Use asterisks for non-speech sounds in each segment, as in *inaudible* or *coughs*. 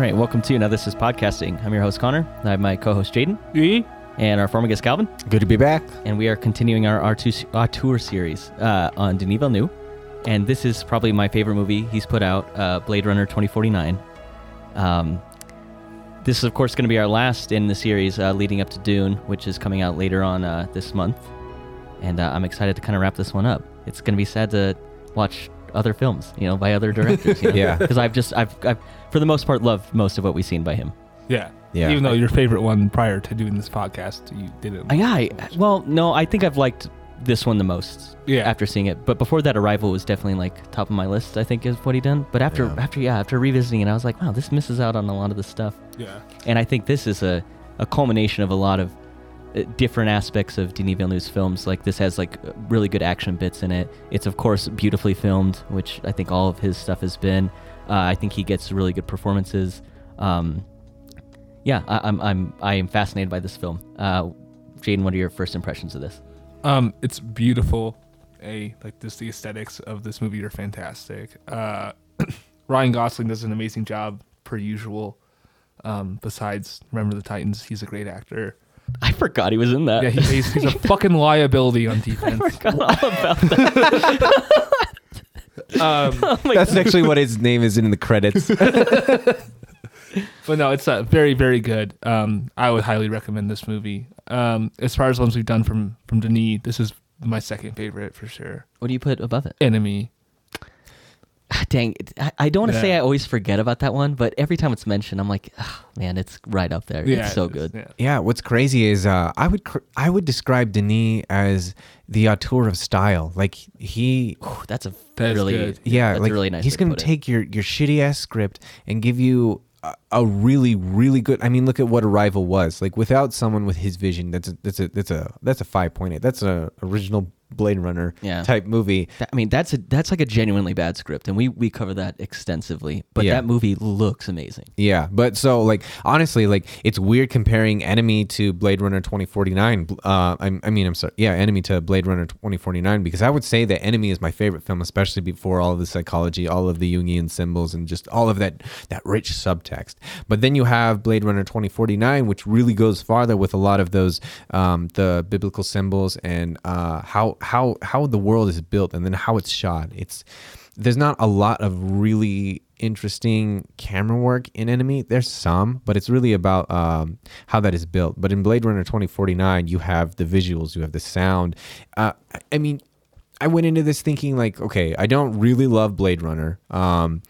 All right, welcome to Now This Is Podcasting. I'm your host, Connor. I have my co host, Jaden, and our former guest, Calvin. Good to be back. And we are continuing our our tour series uh, on Denis Villeneuve. And this is probably my favorite movie he's put out, uh, Blade Runner 2049. Um, this is, of course, going to be our last in the series uh, leading up to Dune, which is coming out later on uh, this month. And uh, I'm excited to kind of wrap this one up. It's going to be sad to watch other films, you know, by other directors. You know? Yeah. Because I've just, I've, I've, for the most part, loved most of what we've seen by him. Yeah. Yeah. Even though your favorite one prior to doing this podcast, you didn't. Yeah, I, well, no, I think I've liked this one the most Yeah. after seeing it. But before that, Arrival was definitely like top of my list. I think is what he done. But after, Yeah. after, yeah, after revisiting it, I was like, wow, this misses out on a lot of the stuff. yeah. And I think this is a, a culmination of a lot of different aspects of Denis Villeneuve's films. Like this has like really good action bits in it. It's of course beautifully filmed, which I think all of his stuff has been. Uh, I think he gets really good performances. Um, yeah, I, I'm I'm I am fascinated by this film. Uh, Jaden, what are your first impressions of this? Um, it's beautiful. A like this, the aesthetics of this movie are fantastic. Uh, *coughs* Ryan Gosling does an amazing job per usual. Um, besides Remember the Titans, he's a great actor. I forgot he was in that. Yeah, he, he's, he's a *laughs* fucking liability on I defense. forgot all about that. *laughs* Um, *laughs* Oh my That's actually what his name is in the credits. but no, it's uh, very, very good. Um, I would highly recommend this movie. Um, as far as ones we've done from from Denis, this is my second favorite for sure. What do you put above it? Enemy. Ah, Dang, I, I don't want to say I always forget about that one, but every time it's mentioned, I'm like, oh, man, it's right up there. Yeah, it's so it is, good. Yeah. yeah, what's crazy is uh, I would cr- I would describe Denis as the auteur of style. Like he, Whew, That's a That is really, good. yeah, that's like a really nice. he's way to gonna put it. take your your shitty ass script and give you a, a really really good. I mean, look at what Arrival was. Like without someone with his vision, that's a, that's a that's a that's a five point eight. That's a original Blade Runner Yeah. type movie. I mean, that's a that's like a genuinely bad script, and we we cover that extensively. But Yeah. that movie looks amazing. Yeah, but so like honestly, like it's weird comparing Enemy to Blade Runner 2049. Uh, I, I mean, I'm sorry, yeah, Enemy to Blade Runner 2049 because I would say that Enemy is my favorite film, especially before all of the psychology, all of the Jungian symbols, and just all of that that rich subtext. But then you have Blade Runner 2049, which really goes farther with a lot of those um, the biblical symbols and uh, how how how the world is built, and then how it's shot. It's there's not a lot of really interesting camera work in Enemy. There's some, but it's really about um, how that is built. But in Blade Runner 2049, you have the visuals, you have the sound. Uh, I- mean, I went into this thinking like, okay, I don't really love Blade Runner. Um,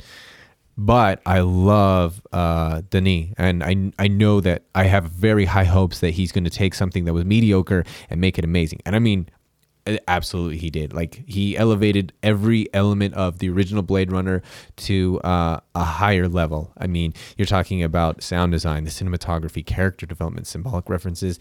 but I love uh, Denis, and I I know that I have very high hopes that he's going to take something that was mediocre and make it amazing. And I mean, absolutely, he did. Like he elevated every element of the original Blade Runner to uh, a higher level. I mean, you're talking about sound design, the cinematography, character development, symbolic references.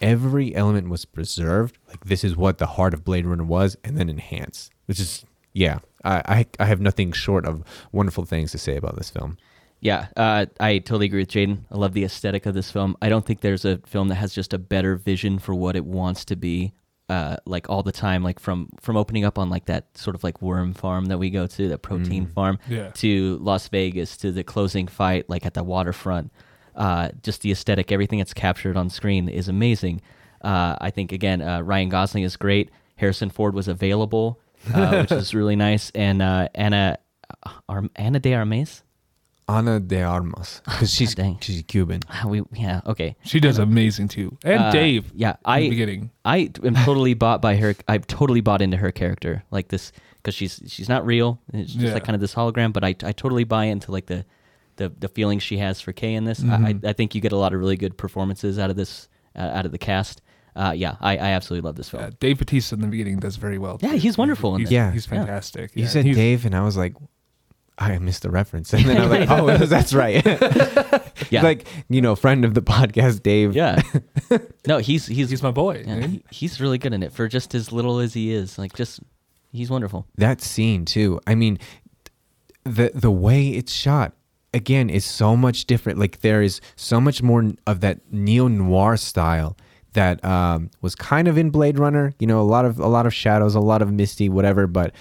Every element was preserved. Like this is what the heart of Blade Runner was, and then enhanced, which is yeah. I, I I have nothing short of wonderful things to say about this film. Yeah, uh, I totally agree with Jaden. I love the aesthetic of this film. I don't think there's a film that has just a better vision for what it wants to be. Uh, like all the time, like from from opening up on like that sort of like worm farm that we go to, that protein farm, Yeah. to Las Vegas, to the closing fight, like at the waterfront. Uh, just the aesthetic, everything that's captured on screen is amazing. Uh, I think again, uh, Ryan Gosling is great. Harrison Ford was available, uh, which *laughs* is really nice, and uh, Anna Ar- Ana de Armas. Ana de Armas, because she's dang. she's Cuban. Ah, we yeah okay. She does amazing too. And Uh, Dave. Yeah, in I the beginning. I am totally bought by her. I've totally bought into her character, like this, because she's she's not real. It's just Yeah. like kind of this hologram. But I, I totally buy into like the the the feelings she has for Kay in this. I, Mm-hmm. I I think you get a lot of really good performances out of this uh, out of the cast. Uh, yeah, I, I absolutely love this film. Uh, Dave Bautista in the beginning does very well. Yeah, he's wonderful in He's, that. Yeah. he's Yeah. fantastic. You Yeah, said he's- Dave, and I was like, I missed the reference, *laughs* and then I was like, oh, *laughs* that's right. *laughs* Yeah. like you know, friend of the podcast, Dave. yeah, no, he's he's He's my boy. yeah, he- he's really good in it for just as little as he is. Like just he's wonderful. that scene too. I mean, the the way it's shot again is so much different. Like there is so much more of that neo noir style that um, was kind of in Blade Runner. You know, a lot of a lot of shadows, a lot of misty, whatever. But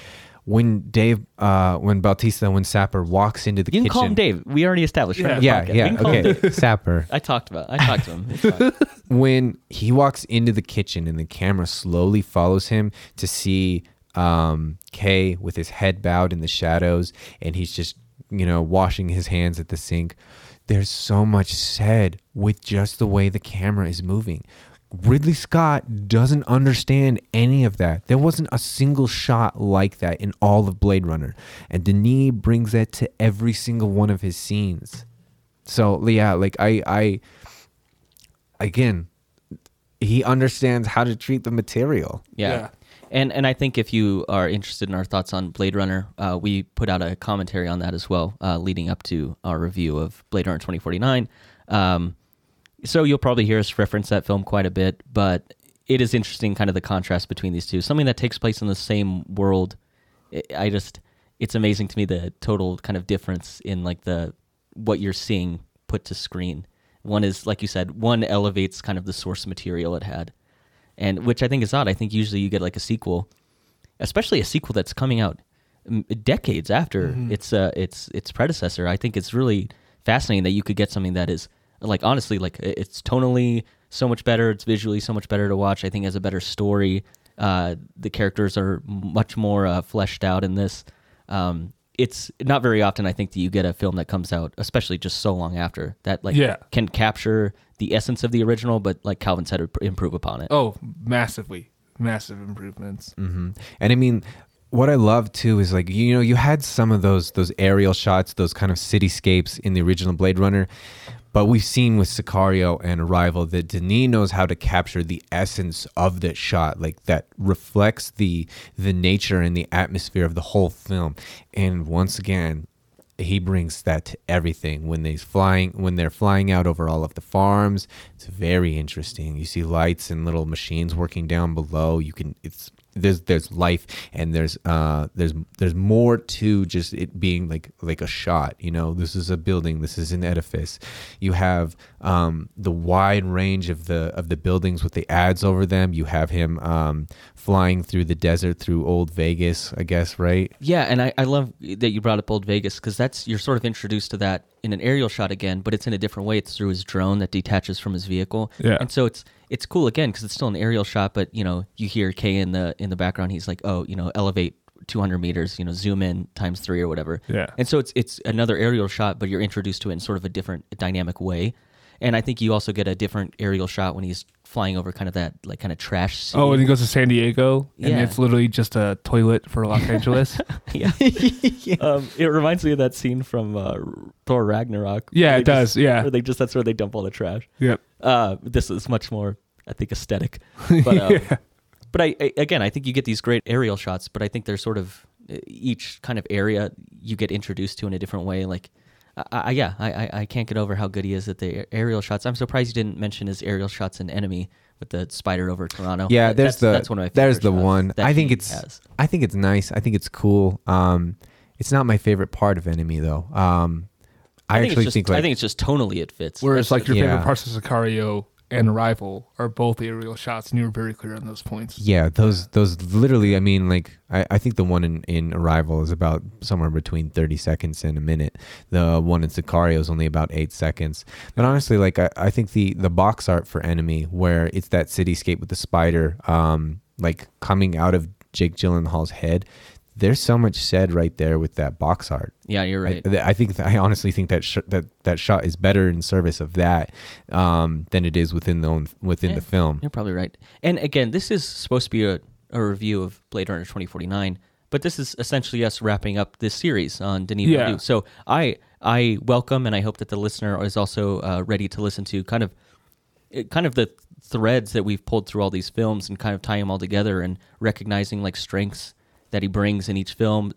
when Dave, uh, when Bautista, when Sapper walks into the kitchen You can kitchen. call him Dave. We already established. right Yeah, yeah, can call him okay, *laughs* Sapper. I talked about. I talked to him. *laughs* When he walks into the kitchen and the camera slowly follows him to see um, Kay with his head bowed in the shadows and he's just, you know, washing his hands at the sink. There's so much said with just the way the camera is moving. Ridley Scott doesn't understand any of that. There wasn't a single shot like that in all of Blade Runner. And Denis brings that to every single one of his scenes. So yeah, like I I again, he understands how to treat the material. Yeah. Yeah. And and I think if you are interested in our thoughts on Blade Runner, uh, we put out a commentary on that as well, uh, leading up to our review of Blade Runner 2049. Um, so you'll probably hear us reference that film quite a bit, but it is interesting, kind of the contrast between these two. Something that takes place in the same world. I- just, it's amazing to me the total kind of difference in like the what you're seeing put to screen. One is like you said, one elevates kind of the source material it had and which I think is odd. I think usually you get like a sequel, especially a sequel that's coming out decades after its uh, its its predecessor. I think it's really fascinating that you could get something that is like honestly like it's tonally so much better. It's visually so much better to watch. I think it has a better story. Uh, the characters are much more uh, fleshed out in this. Um, it's not very often I think that you get a film that comes out, especially just so long after that, like Yeah. can capture the essence of the original, but like Calvin said, improve upon it. Oh, massively, massive improvements. mm-hmm. And I mean, what I love too is like you know you had some of those those aerial shots, those kind of cityscapes in the original Blade Runner, but we've seen with Sicario and Arrival that Denis knows how to capture the essence of that shot, like that reflects the the nature and the atmosphere of the whole film. And once again, he brings that to everything. When they's flying when they're flying out over all of the farms it's very interesting. You see lights and little machines working down below. You can it's there's there's life and there's uh there's there's more to just it being like like a shot you know this is a building this is an edifice you have um the wide range of the of the buildings with the ads over them you have him um flying through the desert through old vegas i guess right Yeah, and I, I love that you brought up Old Vegas because that's you're sort of introduced to that in an aerial shot again, but it's in a different way. It's through his drone that detaches from his vehicle. Yeah. and so it's it's cool again because it's still an aerial shot, but you know you hear Kay in the in the background. He's like, oh, you know, elevate 200 meters, you know, zoom in times three or whatever. Yeah. and so it's it's another aerial shot, but you're introduced to it in sort of a different dynamic way. And I think you also get a different aerial shot when he's flying over kind of that like kind of trash. City. Oh, and he goes to San Diego, and Yeah. it's literally just a toilet for Los *laughs* Angeles. *laughs* yeah. Um, it reminds me of that scene from uh, Thor Ragnarok. Yeah, it they does, just- yeah. where they just that's where they dump all the trash. yep. Uh, this is much more, I think, aesthetic. *laughs* But um, Yeah. but I, I again, I think you get these great aerial shots, but I think they're sort of uh, each kind of area you get introduced to in a different way. Like, I, I, yeah, I, I- I can't get over how good he is at the aerial shots. I'm surprised you didn't mention his aerial shots in Enemy with the spider over Toronto. Yeah, there's that's, the that's one of my there's the shots one. I think it's has. I think it's nice. I think it's cool. Um, it's not my favorite part of Enemy though. Um, I, think actually it's just, think like I think it's just tonally it fits. Whereas, like your Yeah. favorite parts of Sicario and Arrival are both aerial shots, and you were very clear on those points. yeah, those those literally. I mean, like I, I think the one in, in Arrival is about somewhere between thirty seconds and a minute. The one in Sicario is only about eight seconds. But honestly, like I, I think the the box art for Enemy, where it's that cityscape with the spider, um, like coming out of Jake Gyllenhaal's head. There's so much said right there with that box art. yeah, you're right. I, I think I honestly think that sh- that that shot is better in service of that um, than it is within the own within Yeah. the film. You're probably right. And again, this is supposed to be a, a review of Blade Runner 2049, but this is essentially us wrapping up this series on Denis Yeah. Villeneuve. So I I welcome and I hope that the listener is also uh, ready to listen to kind of kind of the threads that we've pulled through all these films and kind of tie them all together and recognizing like strengths that he brings in each film,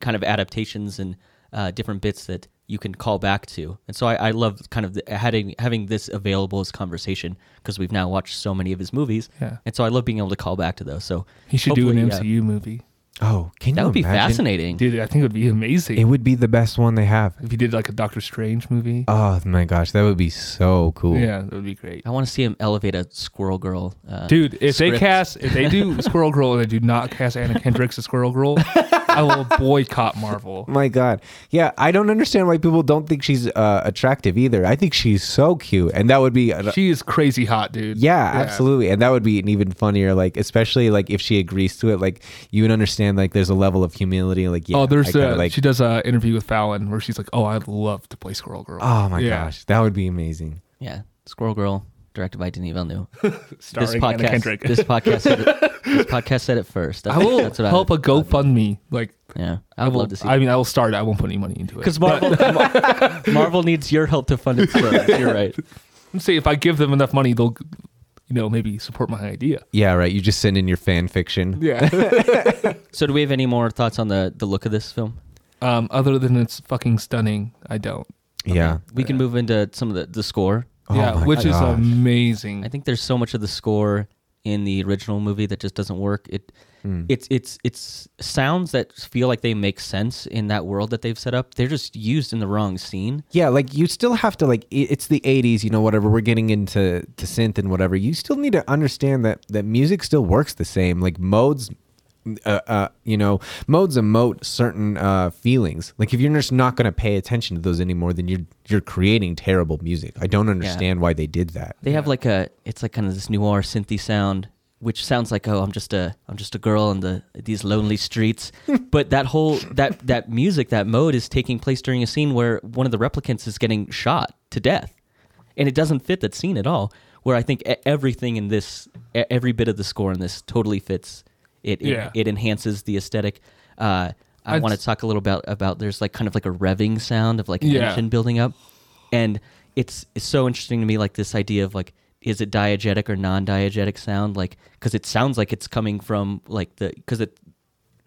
kind of adaptations and uh, different bits that you can call back to. And so I, I love kind of the, having having this available as conversation because we've now watched so many of his movies. Yeah. And so I love being able to call back to those. So He should do an MCU movie. Oh, can That you would be imagine? fascinating. Dude, I think it would be amazing. It would be the best one they have. if you did like a Doctor Strange movie. Oh my gosh, that would be so cool. Yeah, that would be great. I want to see him elevate a Squirrel Girl. Uh, Dude, if they script. cast, if they do *laughs* Squirrel Girl and they do not cast Anna Kendrick's as Squirrel Girl, *laughs* I will boycott Marvel. *laughs* My God, yeah, I don't understand why people don't think she's uh, attractive either. I think she's so cute, and that would be uh, She is crazy hot, dude. yeah, absolutely, and that would be an even funnier. Like, especially like if she agrees to it, like you would understand. Like, there's a level of humility. Like, yeah, oh, there's I kinda, a, like, she does a interview with Fallon where she's like, "Oh, I'd love to play Squirrel Girl." oh my Yeah. gosh, that would be amazing. Yeah, Squirrel Girl, directed by Denis Villeneuve. *laughs* starring this Anna podcast, Kendrick. this podcast, said it, *laughs* this podcast said it first. That's, I will that's what help I, a GoFundMe. Like, Yeah, I I will. love to see. I mean, I will start. I won't put any money into it. because Marvel, *laughs* Marvel needs your help to fund it. films. You're right. Let's say if I give them enough money, they'll, you know, maybe support my idea. Yeah, right. You just send in your fan fiction. Yeah. So, do we have any more thoughts on the the look of this film? um, other than it's fucking stunning, I don't. Yeah. We can move into some of the the score. Oh yeah, my which is amazing. I think there's so much of the score in the original movie that just doesn't work. It Hmm. it's it's it's sounds that feel like they make sense in that world that they've set up. They're just used in the wrong scene. Yeah, like you still have to like it's the 80s, you know, whatever. We're getting into to synth and whatever. You still need to understand that that music still works the same. Like modes uh, uh you know, modes emote certain uh feelings. Like if you're just not going to pay attention to those anymore, then you're you're creating terrible music. I don't understand why they did that. They have like a it's like kind of this noir synthy sound, which sounds like oh I'm just a I'm just a girl in the these lonely streets. *laughs* but that whole that that music that mode is taking place during a scene where one of the replicants is getting shot to death, and it doesn't fit that scene at all. Where I think e- everything in this e- every bit of the score in this totally fits. It it, Yeah. it enhances the aesthetic. Uh, I I'd want to talk a little about about there's like kind of like a revving sound of like Yeah. engine building up and it's it's so interesting to me like this idea of like is it diegetic or non-diegetic sound like because it sounds like it's coming from like the because it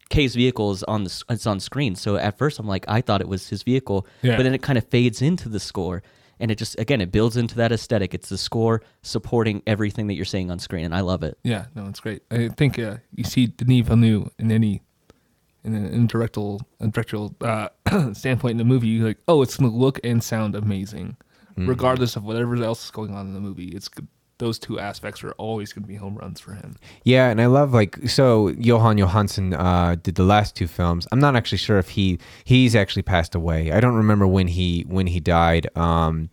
K's vehicle is on the it's on screen so at first I'm like I thought it was his vehicle Yeah. but then it kind of fades into the score and it just again it builds into that aesthetic it's the score supporting everything that you're saying on screen and I love it Yeah, no, it's great. I think uh, you see Denis Villeneuve in any in an indirectal directorial uh, *clears throat* standpoint in the movie, you're like, oh, it's gonna look and sound amazing, regardless of whatever else is going on in the movie. It's good. Those two aspects are always going to be home runs for him. Yeah, and I love like so Jóhann Jóhannsson uh, did the last two films. I'm not actually sure if he he's actually passed away. I don't remember when he when he died. Um,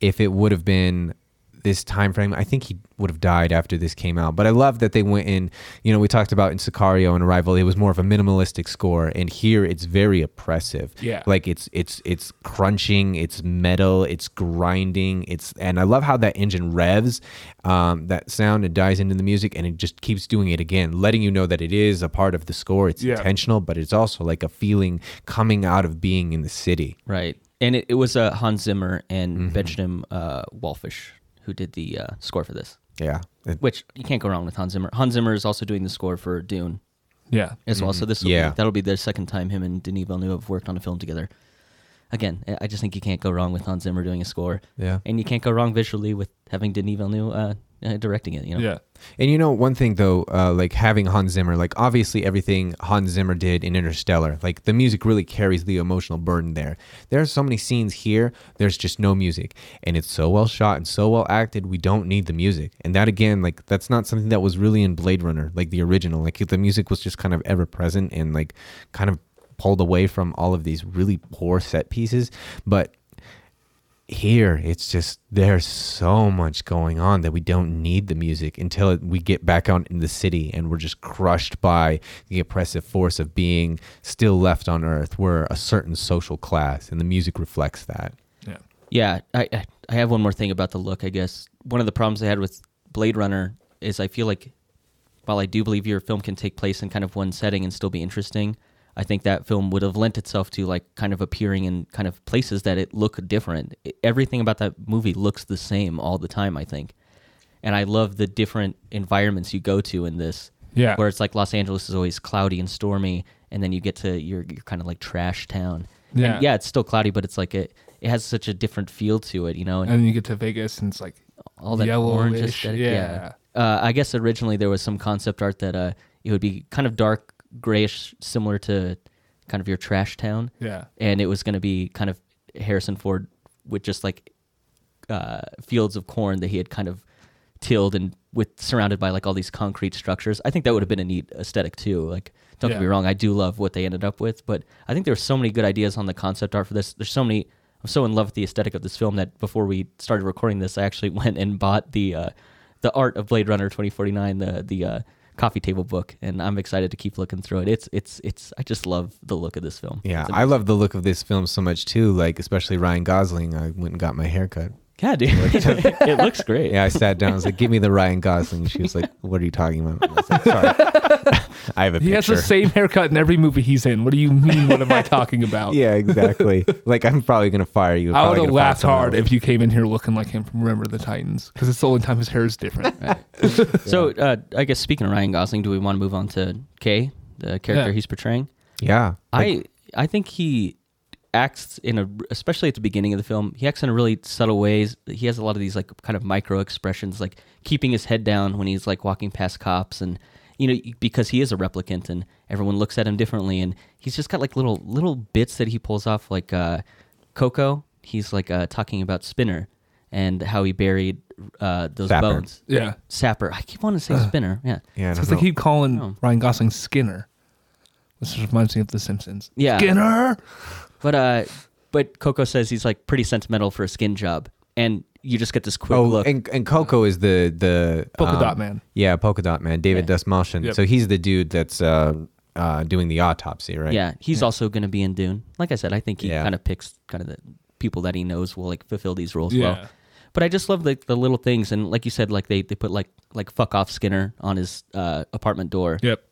if it would have been this time frame, I think he would have died after this came out. But I love that they went in. You know, we talked about in Sicario and Arrival, it was more of a minimalistic score, and here it's very oppressive. Yeah. like it's it's it's crunching, it's metal, it's grinding, it's and I love how that engine revs, um, that sound it dies into the music, and it just keeps doing it again, letting you know that it is a part of the score. It's Yeah. intentional, but it's also like a feeling coming out of being in the city. right and it, it was uh, Hans Zimmer and Mm-hmm. Benjamin uh, Wallfisch who did the uh, score for this Yeah, It- which you can't go wrong with Hans Zimmer. Hans Zimmer is also doing the score for Dune Yeah, as well. So this will Mm-hmm. Yeah. be, that'll be their second time him and Denis Villeneuve have worked on a film together. Again, I- I just think you can't go wrong with Hans Zimmer doing a score, yeah. and you can't go wrong visually with having Denis Villeneuve uh, uh, directing it. You know, yeah, And you know, one thing though, uh, like having Hans Zimmer, like obviously everything Hans Zimmer did in Interstellar, like the music really carries the emotional burden there. There are so many scenes here, there's just no music. And it's so well shot and so well acted, we don't need the music. And that again, like that's not something that was really in Blade Runner, like the original. Like the music was just kind of ever present and like kind of pulled away from all of these really poor set pieces. But here it's just there's so much going on that we don't need the music until we get back out in the city and we're just crushed by the oppressive force of being still left on earth we're a certain social class and the music reflects that yeah, Yeah, I I- I have one more thing about the look. I guess one of the problems I had with Blade Runner is I feel like while I do believe your film can take place in kind of one setting and still be interesting, I think that film would have lent itself to like kind of appearing in kind of places that it look different. Everything about that movie looks the same all the time. I think, and I love the different environments you go to in this. Yeah. where it's like Los Angeles is always cloudy and stormy, and then you get to your your kind of like trash town. Yeah. and yeah, it's still cloudy, but it's like it it has such a different feel to it, you know. and then you get to Vegas and it's like all that orange aesthetic. yeah. Uh, I guess originally there was some concept art that uh, it would be kind of dark grayish, similar to kind of your trash town, yeah, and it was going to be kind of Harrison Ford with just like uh, fields of corn that he had kind of tilled and with surrounded by like all these concrete structures. I think that would have been a neat aesthetic too. Like, don't get me wrong, I do love what they ended up with, but I think there's so many good ideas on the concept art for this. There's so many. I'm so in love with the aesthetic of this film that before we started recording this, I actually *laughs* went and bought the uh, the art of Blade Runner 2049, the the uh, coffee table book, and I'm excited to keep looking through it. It's it's it's. I just love the look of this film. Yeah, I love the look of this film so much too. Like especially Ryan Gosling. I went and got my hair cut. Yeah, dude. *laughs* it looks great. Yeah, I sat down. I was like, "Give me the Ryan Gosling." She was like, "What are you talking about?" I was like, "Sorry, *laughs* I have a picture. He has the same haircut in every movie he's in. What do you mean? What am I *laughs* talking about? yeah, exactly. like I'm probably gonna fire you. I Probably would have laughed hard if you came in here looking like him from Remember the Titans, because it's the only time his hair is different. So, uh, I guess speaking of Ryan Gosling, do we want to move on to Kay, the character Yeah. he's portraying? Yeah, I I think he acts in a especially at the beginning of the film. He acts in a really subtle ways. He has a lot of these like kind of micro expressions, like keeping his head down when he's like walking past cops, and you know because he is a replicant and everyone looks at him differently, and he's just got like little little bits that he pulls off, like uh, Coco. He's like uh, talking about Spinner and how he buried uh, those Sapper. bones. Yeah. Sapper. I keep wanting to say Spinner. Yeah. yeah. It's don't because they keep calling Oh. Ryan Gosling Skinner. This reminds me of The Simpsons. Yeah. Skinner. But uh, but Coco says he's like pretty sentimental for a skin job, and you just get this quick Oh, look. and and Coco is the the Polka um, Dot Man. Yeah, polka dot man, David Yeah. Dastmalchian. Yep. So he's the dude that's uh, uh, doing the autopsy, right? Yeah, he's also going to be in Dune. Like I said, I think he Yeah. kind of picks kind of the people that he knows will like fulfill these roles Yeah. well. But I just love the the little things, and like you said, like they, they put like like fuck off Skinner on his uh, apartment door. Yep.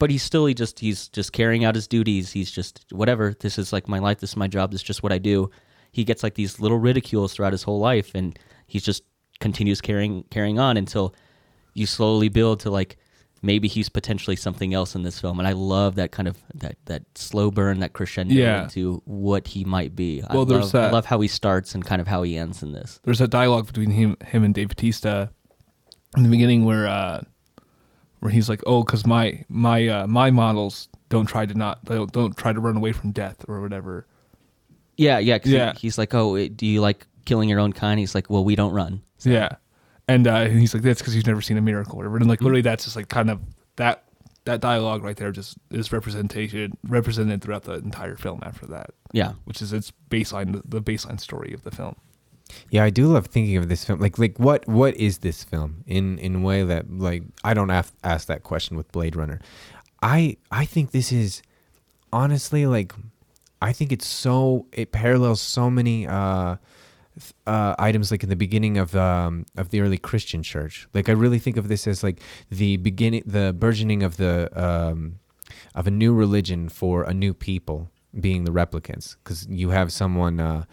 But he's still he just he's just carrying out his duties. He's just whatever. This is like my life. This is my job. This is just what I do. He gets like these little ridicules throughout his whole life, and he's just continues carrying carrying on until you slowly build to like maybe he's potentially something else in this film. And I love that kind of that that slow burn, that crescendo Yeah. into what he might be. I Well, there's love, I love how he starts and kind of how he ends in this. There's a dialogue between him him and Dave Bautista in the beginning where uh where he's like, "Oh, cuz my my uh, my models don't try to not don't, don't try to run away from death or whatever." Yeah, yeah. 'cause he- Yeah. he's like, oh, eh, do you like killing your own kind? He's like, well, we don't run. Yeah. And uh, he's like, that's because you've never seen a miracle or whatever. And like, literally, that's just like kind of that that dialogue right there just is representation represented throughout the entire film after that, Yeah. which is its baseline, the baseline story of the film. Yeah, I do love thinking of this film. Like, like what what is this film in in a way that like I don't have ask that question with Blade Runner. I I think this is honestly like I think it's so it parallels so many uh uh, items like in the beginning of um, of the early Christian church. Like I really think of this as like the beginning, the burgeoning of the um, of a new religion for a new people, being the replicants. Because you have someone. Uh,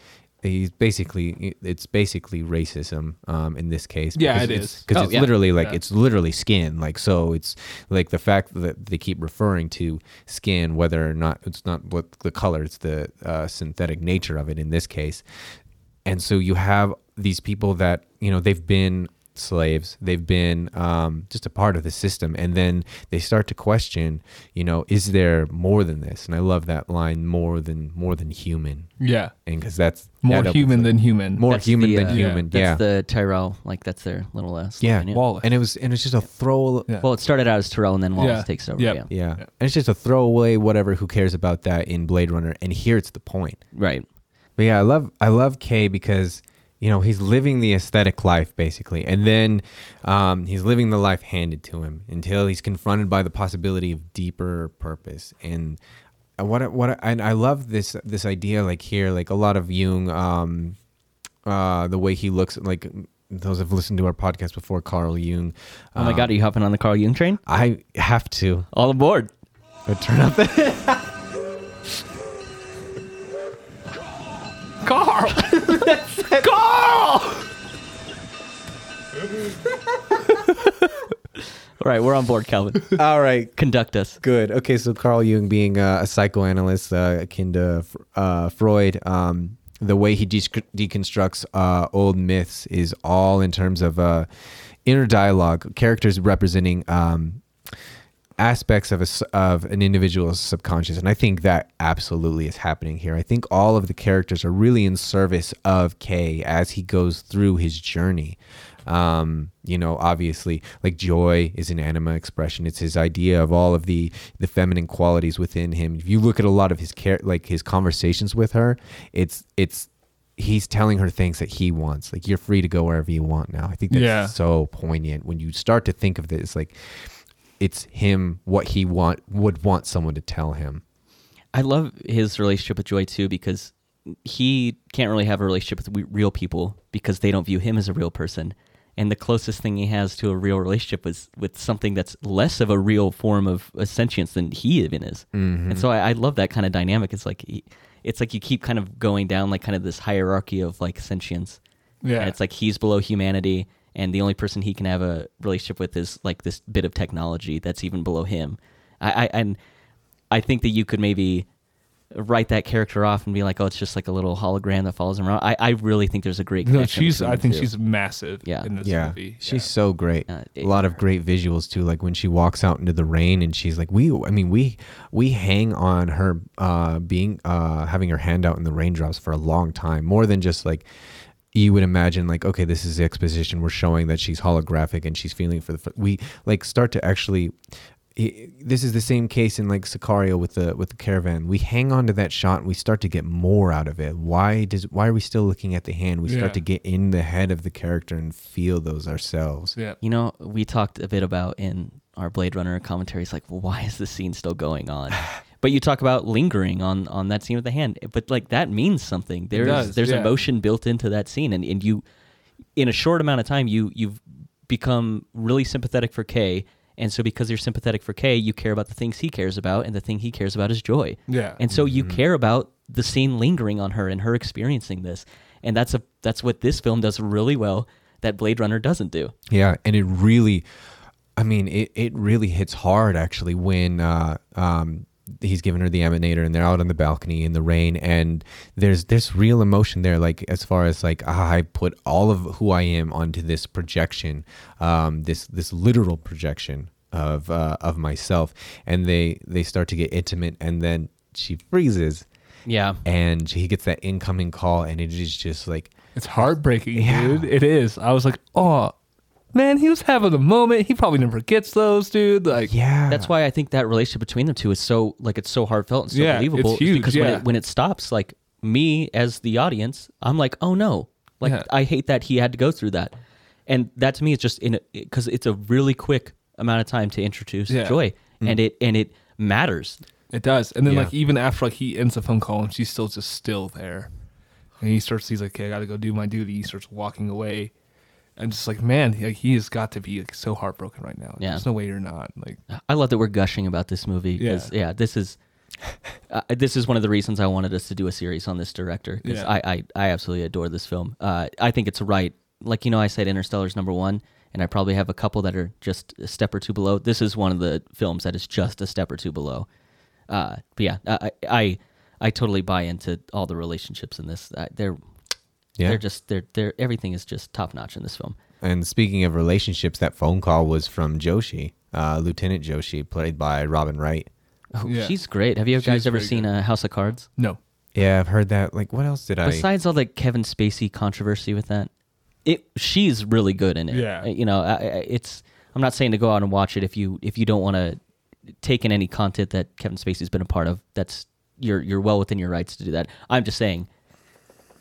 He's basically it's basically racism um, in this case. Yeah, because it it's, is. because Oh, it's yeah. literally like Yeah. it's literally skin. Like so, it's like the fact that they keep referring to skin, whether or not it's not what the color, it's the uh, synthetic nature of it in this case. And so you have these people that you know they've been slaves, they've been um, just a part of the system, and then they start to question, you know, is there more than this? And I love that line, more than more than human, Yeah. and because that's More that human than human. more That's human the, than uh, human. That's yeah, the Tyrell. Like that's their little uh, yeah. slogan, Wallace. And it was and it's just a throw. Yeah. Well, it started out as Tyrell, and then Wallace Yeah. takes over. Yep. Yeah. Yeah. Yeah. And it's just a throwaway, whatever. Who cares about that in Blade Runner? And here it's the point. Right. But yeah, I love I love Kay because you know he's living the aesthetic life basically, and then um, he's living the life handed to him until he's confronted by the possibility of deeper purpose. And what I- what and I love this this idea like here, like a lot of Jung, um, uh, the way he looks like. Those have listened to our podcast before, Carl Jung. Oh my um, God, are you hopping on the Carl Jung train? I have to All aboard. uh, turn up the *laughs* Carl! *laughs* *laughs* All right, we're on board, Calvin. All right, Conduct us. Good. Okay, so Carl Jung, being uh, a psychoanalyst uh, akin to uh, Freud, um, the way he de- deconstructs uh, old myths is all in terms of uh, inner dialogue, characters representing um, aspects of a of an individual's subconscious, and I think that absolutely is happening here. I think all of the characters are really in service of Kay as he goes through his journey. Um, you know, obviously, like joy is an anima expression. It's his idea of all of the the feminine qualities within him. If you look at a lot of his care, like his conversations with her, it's it's he's telling her things that he wants. Like you're free to go wherever you want now. I think that's Yeah. so poignant when you start to think of this. Like it's him what he want would want someone to tell him. I love his relationship with Joy too because he can't really have a relationship with real people because they don't view him as a real person. And the closest thing he has to a real relationship is with something that's less of a real form of a sentience than he even is. Mm-hmm. And so I, I love that kind of dynamic. It's like he, it's like you keep kind of going down like kind of this hierarchy of like sentience. Yeah. And it's like he's below humanity, and the only person he can have a relationship with is like this bit of technology that's even below him. I, I and I think that you could maybe write that character off and be like, oh, it's just like a little hologram that follows him around. I, I really think there's a great No, she's. I think two. she's massive. Yeah. in this yeah, movie. she's Yeah. so great. Uh, a lot of great visuals too. Like when she walks out into the rain and she's like, we. I mean, we we hang on her uh, being uh, having her hand out in the raindrops for a long time, more than just like you would imagine. Like, okay, this is the exposition. We're showing that she's holographic and she's feeling for the. We like start to actually. i- This is the same case in like Sicario with the with the caravan. We hang on to that shot and we start to get more out of it. Why does why are we still looking at the hand? We Yeah. start to get in the head of the character and feel those ourselves. Yeah. You know, we talked a bit about in our Blade Runner commentaries, like, well, why is this scene still going on? *sighs* *laughs* But you talk about lingering on on that scene with the hand, but like that means something. There's does, there's yeah. emotion built into that scene, and, and you, in a short amount of time, you you've become really sympathetic for Kay, and so because you're sympathetic for Kay, you care about the things he cares about, and the thing he cares about is joy. Yeah. And so you Mm-hmm. care about the scene lingering on her and her experiencing this, and that's a that's what this film does really well that Blade Runner doesn't do. Yeah, and it really, I mean, it, it really hits hard actually when uh, um, he's giving her the emanator and they're out on the balcony in the rain, and there's there's real emotion there. Like as far as like ah, I put all of who I am onto this projection, um, this this literal projection of uh, of myself, and they they start to get intimate, and then she freezes, Yeah. and he gets that incoming call, and it is just like. It's heartbreaking, Yeah. dude. It is. I was like, oh, man, he was having a moment. He probably never gets those, dude. Like, Yeah, That's why I think that relationship between the two is so like it's so heartfelt and so Yeah, believable. it's huge, because when it when it stops, like me as the audience, I'm like, oh no, like Yeah. I hate that he had to go through that, and that to me is just in because it's a really quick amount of time to introduce Yeah. joy, mm-hmm. and it and it matters. It does. And then Yeah. like even after like he ends the phone call and she's still just still there. And he starts he's like, Okay, I gotta go do my duty. He starts walking away. I'm just like, man, he, like, he has got to be like so heartbroken right now. Yeah. There's no way you're not. Like I love that we're gushing about this movie because yeah. this is uh, this is one of the reasons I wanted us to do a series on this director because Yeah. I, I I absolutely adore this film. Uh, I think it's right. Like you know, I said Interstellar's number one, and I probably have a couple that are just a step or two below. This is one of the films that is just a step or two below. Uh, but yeah, I, I I totally buy into all the relationships in this. Uh, they're yeah. they're just they're they're everything is just top notch in this film. And speaking of relationships, that phone call was from Joshi, uh, Lieutenant Joshi, played by Robin Wright. Oh, Yeah. she's great. Have you She's guys ever seen good. uh, House of Cards? no. Yeah, I've heard that. Like, what else did I? Besides all the Kevin Spacey controversy with that, it she's really good in it. Yeah. Uh, you know, I, I, it's. I'm not saying to go out and watch it if you if you don't want to take in any content that Kevin Spacey's been a part of. That's you're you're well within your rights to do that. I'm just saying.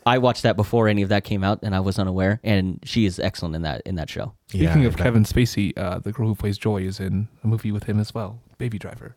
I watched that before any of that came out, and I was unaware. And she is excellent in that in that show. Speaking Yeah, of that- Kevin Spacey, uh, the girl who plays Joy is in a movie with him as well. Baby Driver.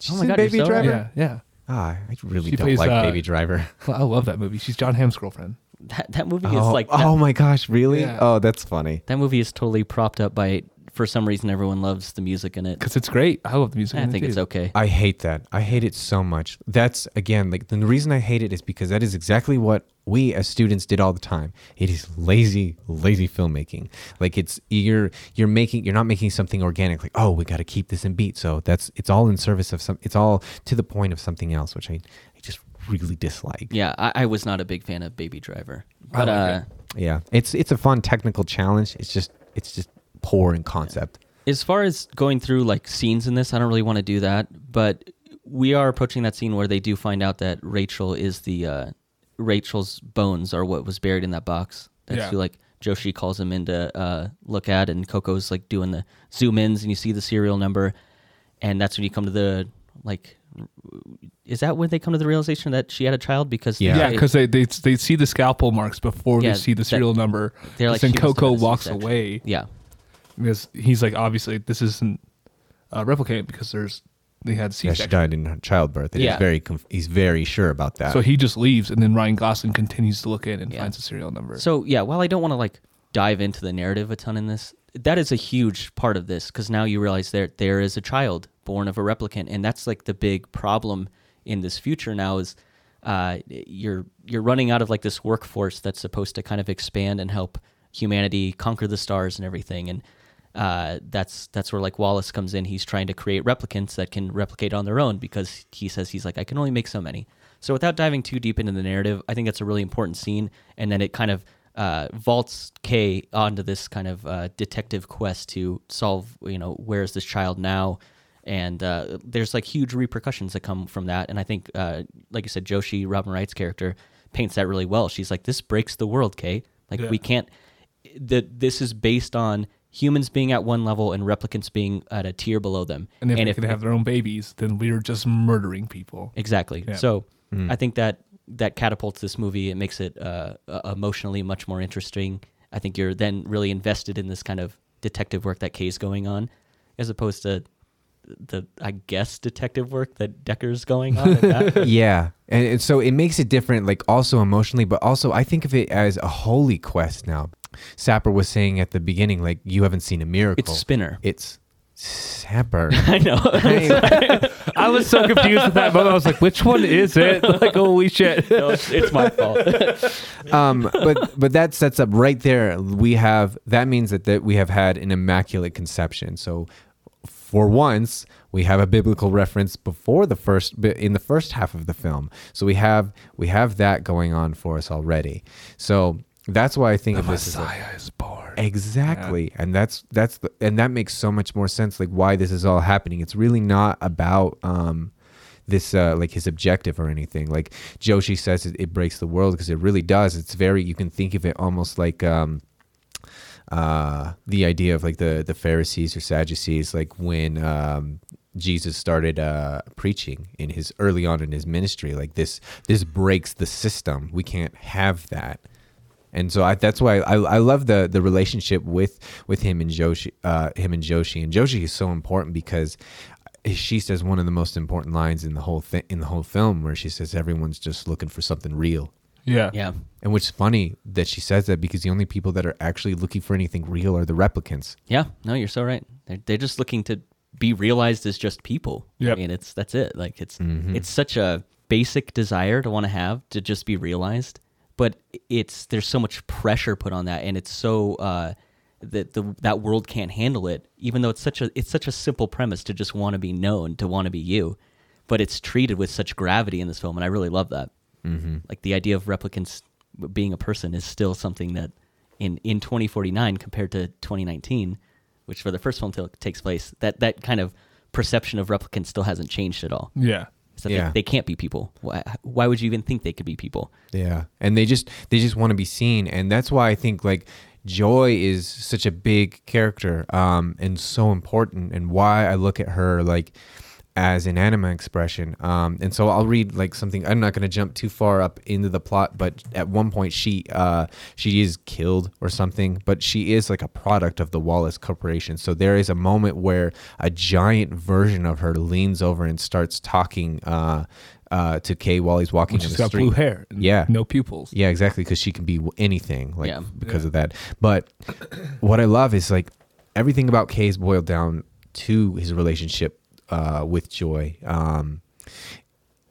She's Oh my in God, you're Baby so Driver. right. Yeah, yeah. Ah, I really She don't plays, like uh, Baby Driver. *laughs* Well, I love that movie. She's Jon Hamm's girlfriend. That that movie oh, is like oh my gosh, really? Yeah. Oh, that's funny. that movie is totally propped up by. For some reason, everyone loves the music in it. Because it's great. I love the music. I in it, think it's too. okay. I hate that. I hate it so much. That's again like the reason I hate it is because that is exactly what we as students did all the time. It is lazy, lazy filmmaking. Like it's you're you're making you're not making something organic. Like oh, we got to keep this in beat. So that's it's all in service of some. It's all to the point of something else, which I I just really dislike. Yeah, I, I was not a big fan of Baby Driver, but like uh, it. Yeah, it's it's a fun technical challenge. It's just it's just poor in concept. as far as going through like scenes in this, I don't really want to do that, but we are approaching that scene where they do find out that Rachel is the uh, Rachel's bones are what was buried in that box. That's Yeah. who like Joshi calls him in to uh, look at, and Coco's like doing the zoom ins, and you see the serial number, and that's when you come to the like. Is that when they come to the realization that she had a child? Because Yeah. Yeah, they- because they, they they see the scalpel marks before Yeah, they see the that- serial number. they're like, then she must have Coco walks away yeah, because he's like, obviously this isn't uh, replicate because there's they had C Yeah, she died in childbirth. And Yeah. He's very conf- he's very sure about that. So he just leaves, and then Ryan Gosling continues to look in and Yeah. finds the serial number. So yeah, while I don't want to like dive into the narrative a ton in this, that is a huge part of this because now you realize there there is a child born of a replicant, and that's like the big problem in this future now is uh, you're you're running out of like this workforce that's supposed to kind of expand and help humanity conquer the stars and everything, and uh, that's that's where like Wallace comes in. He's trying to create replicants that can replicate on their own because he says he's like I can only make so many. So without diving too deep into the narrative, I think that's a really important scene, and then it kind of uh, vaults Kay onto this kind of uh, detective quest to solve, you know, where is this child now, and uh, there's like huge repercussions that come from that. And I think, uh, like you said, Joshi Robin Wright's character paints that really well. She's like, this breaks the world, Kay. Like Yeah. we can't. That this is based on humans being at one level and replicants being at a tier below them. and if they if, can have their own babies, then we're just murdering people. Exactly. Yeah. So Mm. I think that that catapults this movie. It makes it uh, uh, emotionally much more interesting. I think you're then really invested in this kind of detective work that Kay's going on, as opposed to the I guess detective work that Deckard's going on. that. *laughs* yeah and, and so it makes it different like also emotionally but also i think of it as a holy quest now sapper was saying at the beginning like you haven't seen a miracle it's Spinner. it's sapper *laughs* I know. *laughs* *laughs* I was so confused at that moment. I was like, which one is it? Like, holy shit. no, it's, it's my fault. um but but that sets up right there we have that means that, that we have had an immaculate conception so for once we have a biblical reference before the first in the first half of the film so we have we have that going on for us already so that's why i think of this as a, Messiah is born. Exactly. And that's that's the, and that makes so much more sense like why this is all happening. It's really not about um this uh like his objective or anything. Like Joshi says it, it breaks the world because it really does. It's very you can think of it almost like um uh the idea of like the the Pharisees or Sadducees like when um Jesus started uh, preaching in his early on in his ministry, like this, this breaks the system. We can't have that and so I, that's why I, I love the the relationship with with him and Joshi, uh, him and Joshi, and Joshi is so important because she says one of the most important lines in the whole thing in the whole film, where she says everyone's just looking for something real, Yeah. yeah. and which is funny that she says that because the only people that are actually looking for anything real are the replicants. Yeah. No, you're so right. They're, they're just looking to be realized as just people. Yeah. I mean, it's that's it. Like it's Mhm. it's such a basic desire to want to have to just be realized, but it's there's so much pressure put on that, and it's so uh, that the that world can't handle it. Even though it's such a it's such a simple premise to just want to be known, to want to be you, but it's treated with such gravity in this film, and I really love that. Mm-hmm. Like the idea of replicants being a person is still something that in in 2049 compared to 2019, which for the first film t- takes place, that that kind of perception of replicants still hasn't changed at all. Yeah. So Yeah. they, they can't be people. Why, why would you even think they could be people? Yeah, and they just they just want to be seen, and that's why I think like Joy is such a big character, um, and so important, and why I look at her like as an anima expression. Um, and so I'll read like something. I'm not going to jump too far up into the plot, but at one point she uh, she is killed or something, but she is like a product of the Wallace Corporation. So there is a moment where a giant version of her leans over and starts talking uh, uh, to Kay while he's walking She's on the got street. blue hair. Yeah. No pupils. Yeah, exactly. Because she can be anything, like Yeah. because Yeah. of that. But what I love is like everything about Kay is boiled down to his relationship uh, with Joy. Um,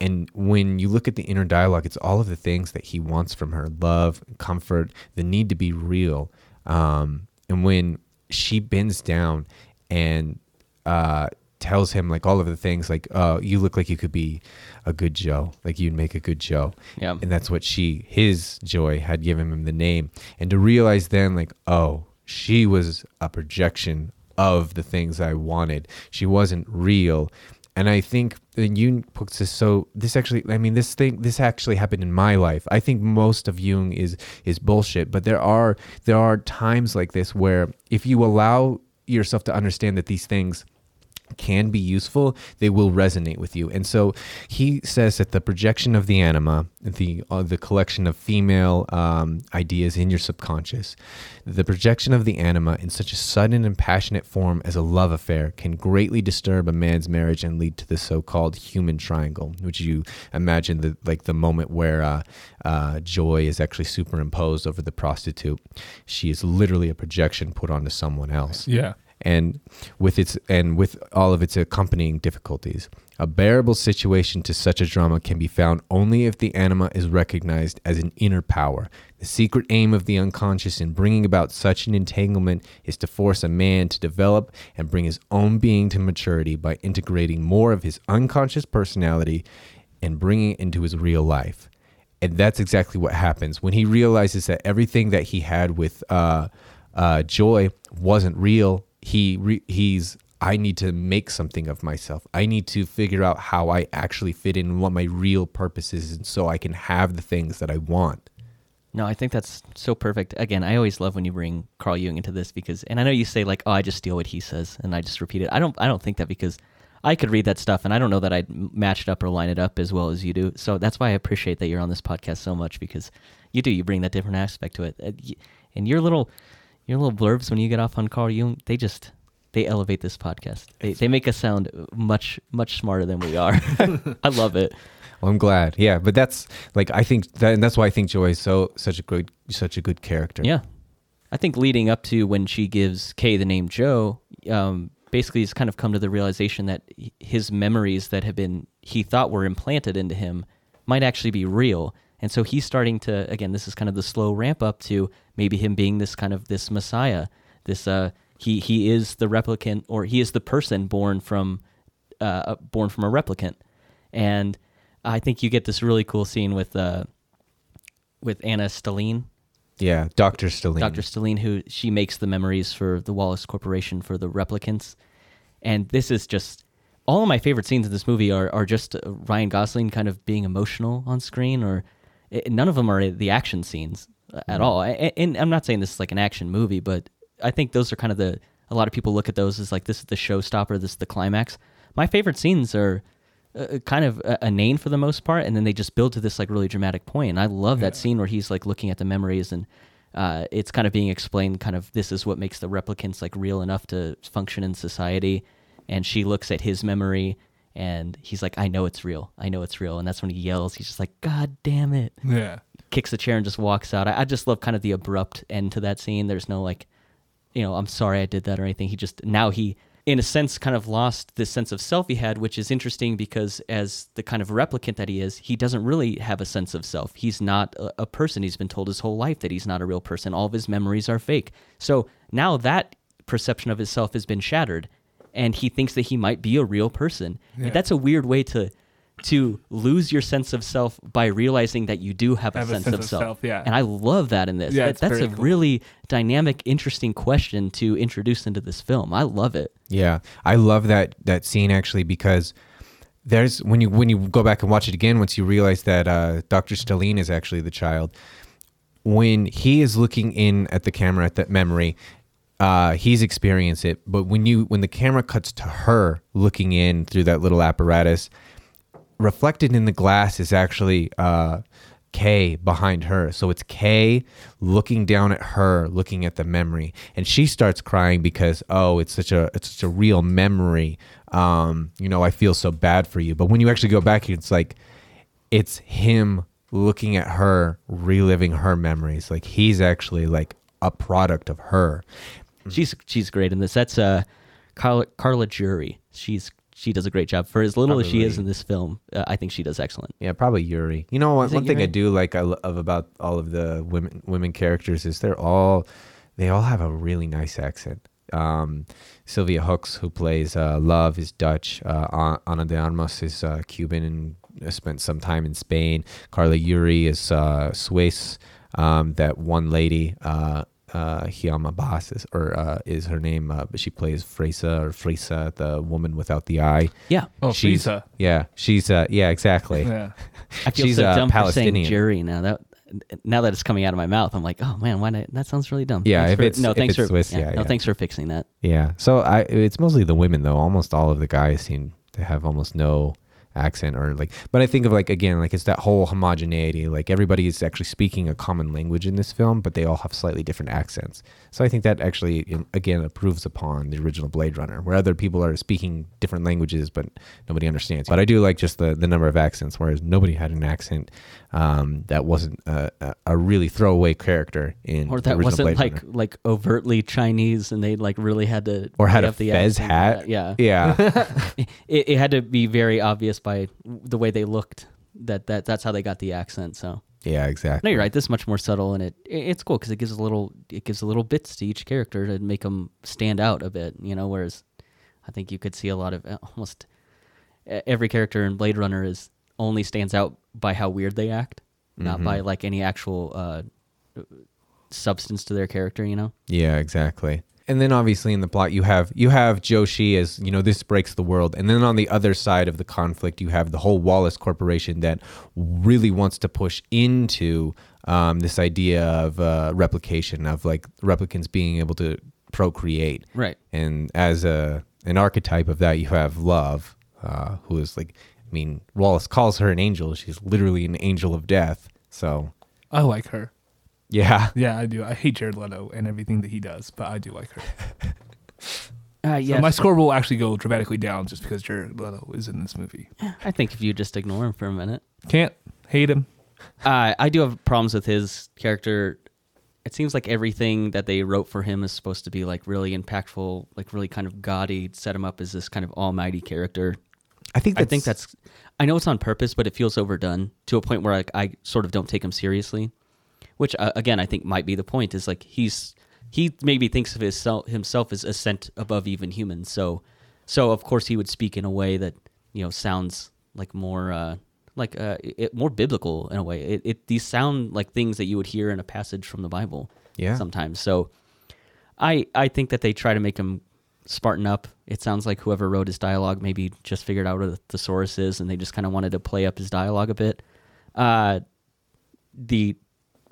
and when you look at the inner dialogue, it's all of the things that he wants from her: love, comfort, the need to be real. Um, and when she bends down and uh, tells him like all of the things, like, "Uh, you look like you could be a good Joe, like you'd make a good Joe." Yeah. and that's what she his joy had given him the name and to realize then like oh she was a projection of the things I wanted. She wasn't real. And I think and Jung puts this so this actually I mean this thing this actually happened in my life. I think most of Jung is is bullshit, but there are there are times like this where if you allow yourself to understand that these things can be useful, they will resonate with you. And so he says that the projection of the anima, the uh, the collection of female um, ideas in your subconscious, the projection of the anima in such a sudden and passionate form as a love affair can greatly disturb a man's marriage and lead to the so-called human triangle, which you imagine the like the moment where uh, uh, Joi is actually superimposed over the prostitute. She is literally a projection put onto someone else Yeah. And with its and with all of its accompanying difficulties. A bearable situation to such a drama can be found only if the anima is recognized as an inner power. The secret aim of the unconscious in bringing about such an entanglement is to force a man to develop and bring his own being to maturity by integrating more of his unconscious personality and bringing it into his real life. And that's exactly what happens when he realizes that everything that he had with uh, uh, Joi wasn't real. He re- he's I need to make something of myself. I need to figure out how I actually fit in, what my real purpose is, and so I can have the things that I want. No, I think that's so perfect. Again, I always love when you bring Carl Jung into this because, and I know you say like, "Oh, I just steal what he says and I just repeat it." I don't, I don't think that because I could read that stuff and I don't know that I'd match it up or line it up as well as you do. So that's why I appreciate that you're on this podcast so much because you do, you bring that different aspect to it, Uh, and your little, your little blurbs when you get off on Carl Jung, they just, they elevate this podcast. They, they make us sound much, much smarter than we are. *laughs* *laughs* I love it. Well, I'm glad. Yeah, but that's like I think that, and that's why I think Joi is so such a good such a good character. Yeah. I think leading up to when she gives Kay the name Joe, um, basically he's kind of come to the realization that his memories that have been, he thought were implanted into him, might actually be real. And so he's starting to, again, this is kind of the slow ramp up to maybe him being this kind of this messiah. This, uh, he, he is the replicant or he is the person born from, uh, born from a replicant. And I think you get this really cool scene with, uh, with Ana Stelline, yeah. Doctor Stelline. Dr. Stelline, who she makes the memories for the Wallace Corporation for the replicants. And this is just all of my favorite scenes in this movie are, are just uh, Ryan Gosling kind of being emotional on screen, or i none of them are the action scenes uh, at all. I, and I'm not saying this is like an action movie, but I think those are kind of the, a lot of people look at those as like this is the showstopper, this is the climax. My favorite scenes are uh, kind of a name for the most part, and then they just build to this like really dramatic point. And I love that scene where he's like looking at the memories, and uh, it's kind of being explained. Kind of this is what makes the replicants like real enough to function in society. And she looks at his memory, and he's like, "I know it's real. I know it's real." And that's when he yells. He's just like, "God damn it!" Yeah. Kicks the chair and just walks out. I, I just love kind of the abrupt end to that scene. There's no like, you know, I'm sorry I did that or anything. He just now he in a sense kind of lost this sense of self he had, which is interesting because as the kind of replicant that he is, he doesn't really have a sense of self. He's not a, a person. He's been told his whole life that he's not a real person. All of his memories are fake. So now that perception of himself has been shattered and he thinks that he might be a real person. Yeah. And that's a weird way to to lose your sense of self by realizing that you do have a, Have a sense, sense of of self. self, yeah. And I love that in this. Yeah, That- that's a cool. really dynamic, interesting question to introduce into this film. I love it. Yeah, I love that that scene actually because there's when you when you go back and watch it again, once you realize that uh, Doctor Stelline is actually the child, when he is looking in at the camera at that memory, uh, he's experienced it. But when you when the camera cuts to her looking in through that little apparatus, reflected in the glass is actually uh, Kay behind her. So it's Kay looking down at her, looking at the memory, and she starts crying because oh, it's such a it's such a real memory. Um, you know, I feel so bad for you. But when you actually go back, it's like it's him looking at her, reliving her memories. Like he's actually like a product of her. She's she's great in this. That's uh, Carla, Carla Jury. She's she does a great job for as little as she is in this film. Uh, I think she does excellent. Yeah, probably Yuri. You know, one, one thing I do like I lo- of about all of the women women characters is they're all they all have a really nice accent. Um, Sylvia Hoeks, who plays uh, Love, is Dutch. Uh, Ana de Armas is uh, Cuban and uh, spent some time in Spain. Carla Juri is uh, Swiss. Um, that one lady, uh, Hiam Abbass is, or uh, is her name, uh, but she plays Freysa or Freysa, the woman without the eye. Yeah. Oh, she's Freysa. yeah, she's uh, yeah, exactly. Yeah. *laughs* I feel She's, so dumb for saying Palestinian. jury now. That now that it's coming out of my mouth, I'm like, oh man, why not? That sounds really dumb. Yeah, Thanks if for- it's- no, if thanks it's for Swiss, yeah, yeah, no, yeah. thanks for fixing that. Yeah. So I it's mostly the women though. Almost all of the guys seem to have almost no accent or like but I think of like again like it's that whole homogeneity like everybody is actually speaking a common language in this film but they all have slightly different accents. So I think that actually again improves upon the original Blade Runner where other people are speaking different languages but nobody understands. But I do like just the the number of accents whereas nobody had an accent um, that wasn't a, a, really throwaway character in Or that wasn't Blade like Runner. like overtly Chinese, and they like really had to or had a the fez hat. Yeah, Yeah. *laughs* *laughs* it, it had to be very obvious by the way they looked that that that's how they got the accent. So yeah, exactly. no, you're right. This is much more subtle, and it, it it's cool because it gives a little it gives a little bits to each character to make them stand out a bit. You know, whereas I think you could see a lot of uh, almost every character in Blade Runner is only stands out by how weird they act, not by like any actual uh, substance to their character. You know. Yeah, exactly. And then obviously in the plot you have you have Joshi as you know this breaks the world, and then on the other side of the conflict you have the whole Wallace Corporation that really wants to push into um, this idea of uh, replication of like replicants being able to procreate. Right. And as a an archetype of that you have Love, uh, who is like I mean Wallace calls her an angel. She's literally an angel of death. So I like her. yeah. Yeah, I do. I hate Jared Leto and everything that he does, but I do like her. *laughs* Uh, So yeah, my score will actually go dramatically down just because Jared Leto is in this movie. I think if you just ignore him for a minute. Can't hate him. Uh, I do have problems with his character. It seems like everything that they wrote for him is supposed to be like really impactful, like really kind of gaudy, set him up as this kind of almighty character. I think I think that's, I know it's on purpose, but it feels overdone to a point where like I sort of don't take him seriously. Which uh, again, I think might be the point. Is like he's he maybe thinks of his himself as ascent above even humans. So, so of course he would speak in a way that you know sounds like more uh, like uh, it, more biblical in a way. It, it these sound like things that you would hear in a passage from the Bible. Yeah. Sometimes. So, I I think that they try to make him Spartan up. It sounds like whoever wrote his dialogue maybe just figured out what a thesaurus is, and they just kind of wanted to play up his dialogue a bit. Uh, the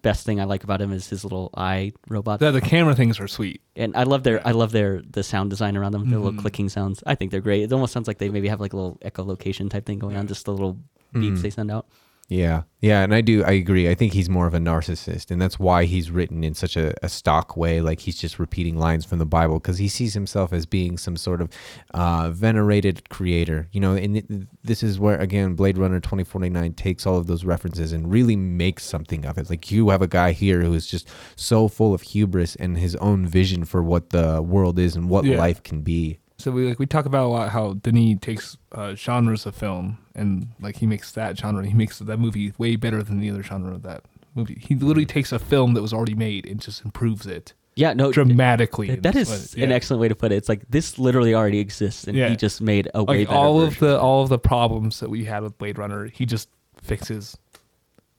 best thing I like about him is his little eye robot, The, the camera things are sweet. and I love their I love their the sound design around them. The Mm-hmm. little clicking sounds. I think they're great. It almost sounds like they maybe have like a little echolocation type thing going on, just the little beeps Mm-hmm. they send out. Yeah, yeah, and I do. I agree. I think he's more of a narcissist, and that's why he's written in such a, a stock way. Like he's just repeating lines from the Bible because he sees himself as being some sort of uh, venerated creator. You know, and this is where again Blade Runner twenty forty nine takes all of those references and really makes something of it. Like you have a guy here who is just so full of hubris and his own vision for what the world is and what Yeah. life can be. So we like we talk about a lot how Denis takes uh, genres of film and like he makes that genre, he makes that movie way better than the other genre of that movie. He literally takes a film that was already made and just improves it Yeah, no, dramatically. in that is way. an excellent way to put it. It's like this literally already exists, and Yeah. he just made a way Like better all of the all of the problems that we had with Blade Runner, he just fixes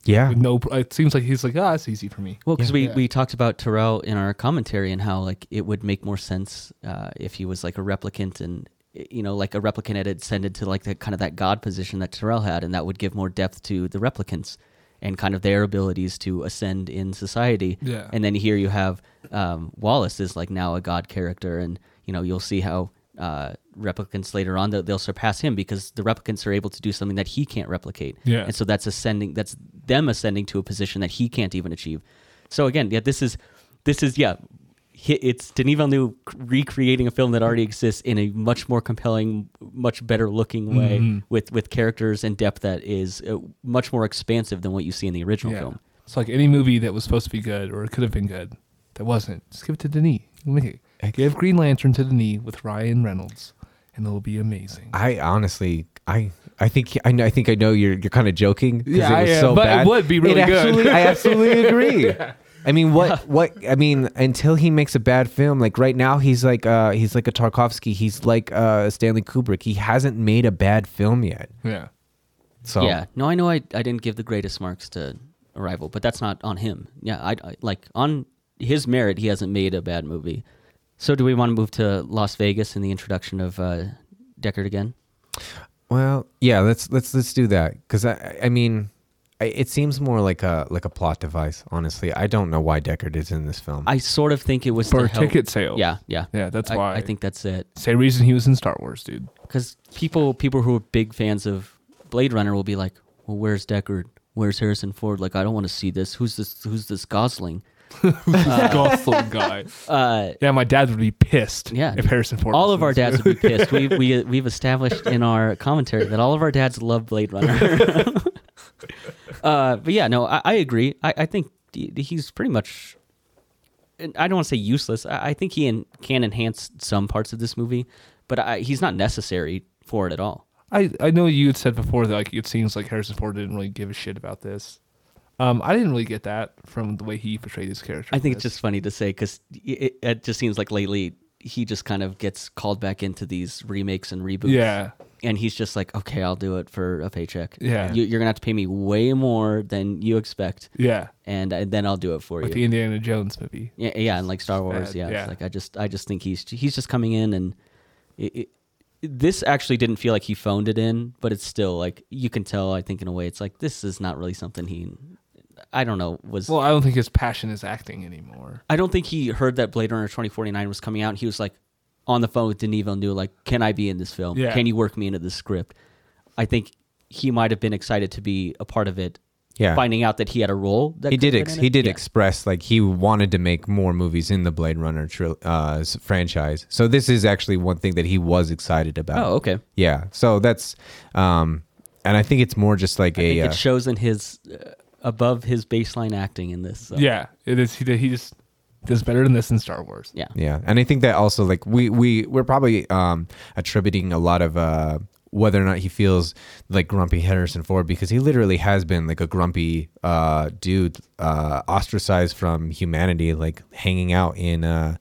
Yeah, with no. It seems like he's like, ah, it's easy for me. Well, because we, Yeah. we talked about Tyrell in our commentary and how like it would make more sense uh, if he was like a replicant and you know like a replicant had ascended to like the kind of that god position that Tyrell had, and that would give more depth to the replicants and kind of their abilities to ascend in society. Yeah. And then here you have um, Wallace is like now a god character, and you know you'll see how uh, replicants later on they'll, they'll surpass him because the replicants are able to do something that he can't replicate. Yeah. And so that's ascending. That's them ascending to a position that he can't even achieve. So again, yeah, this is this is yeah, it's Denis Villeneuve recreating a film that already exists in a much more compelling, much better looking way Mhm. with with characters and depth that is uh, much more expansive than what you see in the original Yeah. film. It's like any movie that was supposed to be good or it could have been good that wasn't. Just give it to Denis. Make it- Give Green Lantern to Denis with Ryan Reynolds, and it'll be amazing. I honestly, I, I think, I, know, I think I know you're, you're kind of joking. 'cause Yeah, it was I am, so but it would be really good. Absolutely, I absolutely *laughs* agree. I mean, what, *laughs* what? I mean, until he makes a bad film, like right now, he's like, uh, he's like a Tarkovsky. He's like uh, Stanley Kubrick. He hasn't made a bad film yet. yeah. So Yeah, no, I know I, I didn't give the greatest marks to Arrival, but that's not on him. Yeah, I, I like on his merit, he hasn't made a bad movie. So, do we want to move to Las Vegas and the introduction of uh, Deckard again? Well, yeah, let's let's let's do that because I I mean, I, it seems more like a like a plot device. Honestly, I don't know why Deckard is in this film. I sort of think it was For to help- ticket sales. Yeah, yeah, Yeah, that's I, why. I think that's it. Same reason he was in Star Wars, dude. Because people people who are big fans of Blade Runner will be like, "Well, where's Deckard? Where's Harrison Ford? Like, I don't want to see this. Who's this? Who's this Gosling?" *laughs* Gosling guy. Uh, Yeah, my dad would be pissed. Yeah. if Harrison Ford. all of our dads would be pissed. We we *laughs* we've established in our commentary that all of our dads love Blade Runner. *laughs* uh, but yeah, no, I, I agree. I, I think he's pretty much. I don't want to say useless. I, I think he en- can enhance some parts of this movie, but I, he's not necessary for it at all. I, I know you had said before that like it seems like Harrison Ford didn't really give a shit about this. Um, I didn't really get that from the way he portrayed his character. I in think it's just funny to say because it, it just seems like lately he just kind of gets called back into these remakes and reboots. yeah, and he's just like, okay, I'll do it for a paycheck. Yeah. you, you're gonna have to pay me way more than you expect, yeah, and, and then I'll do it for like you. the Indiana Jones movie. yeah, yeah, and like Star Wars, yeah. it's yeah. Like I just, I just think he's he's just coming in, and it, it, this actually didn't feel like he phoned it in, but it's still like you can tell. I think in a way, it's like this is not really something he. I don't know. Was Well, I don't think his passion is acting anymore. I don't think he heard that Blade Runner 2049 was coming out. And he was like on the phone with Denis Villeneuve, like, "Can I be in this film? Yeah. Can you work me into this script?" I think he might have been excited to be a part of it. Yeah. finding out that he had a role. That he did ex- he did Yeah. express like he wanted to make more movies in the Blade Runner tril- uh, franchise. So this is actually one thing that he was excited about. Oh, okay. Yeah. So that's um and I think it's more just like I a think uh, it shows in his uh, above his baseline acting in this. so. Yeah, it is. He, he just does better than this in Star Wars. yeah, Yeah, and I think that also like we we we're probably um attributing a lot of uh whether or not he feels like grumpy Harrison Ford because he literally has been like a grumpy uh dude uh ostracized from humanity like hanging out in a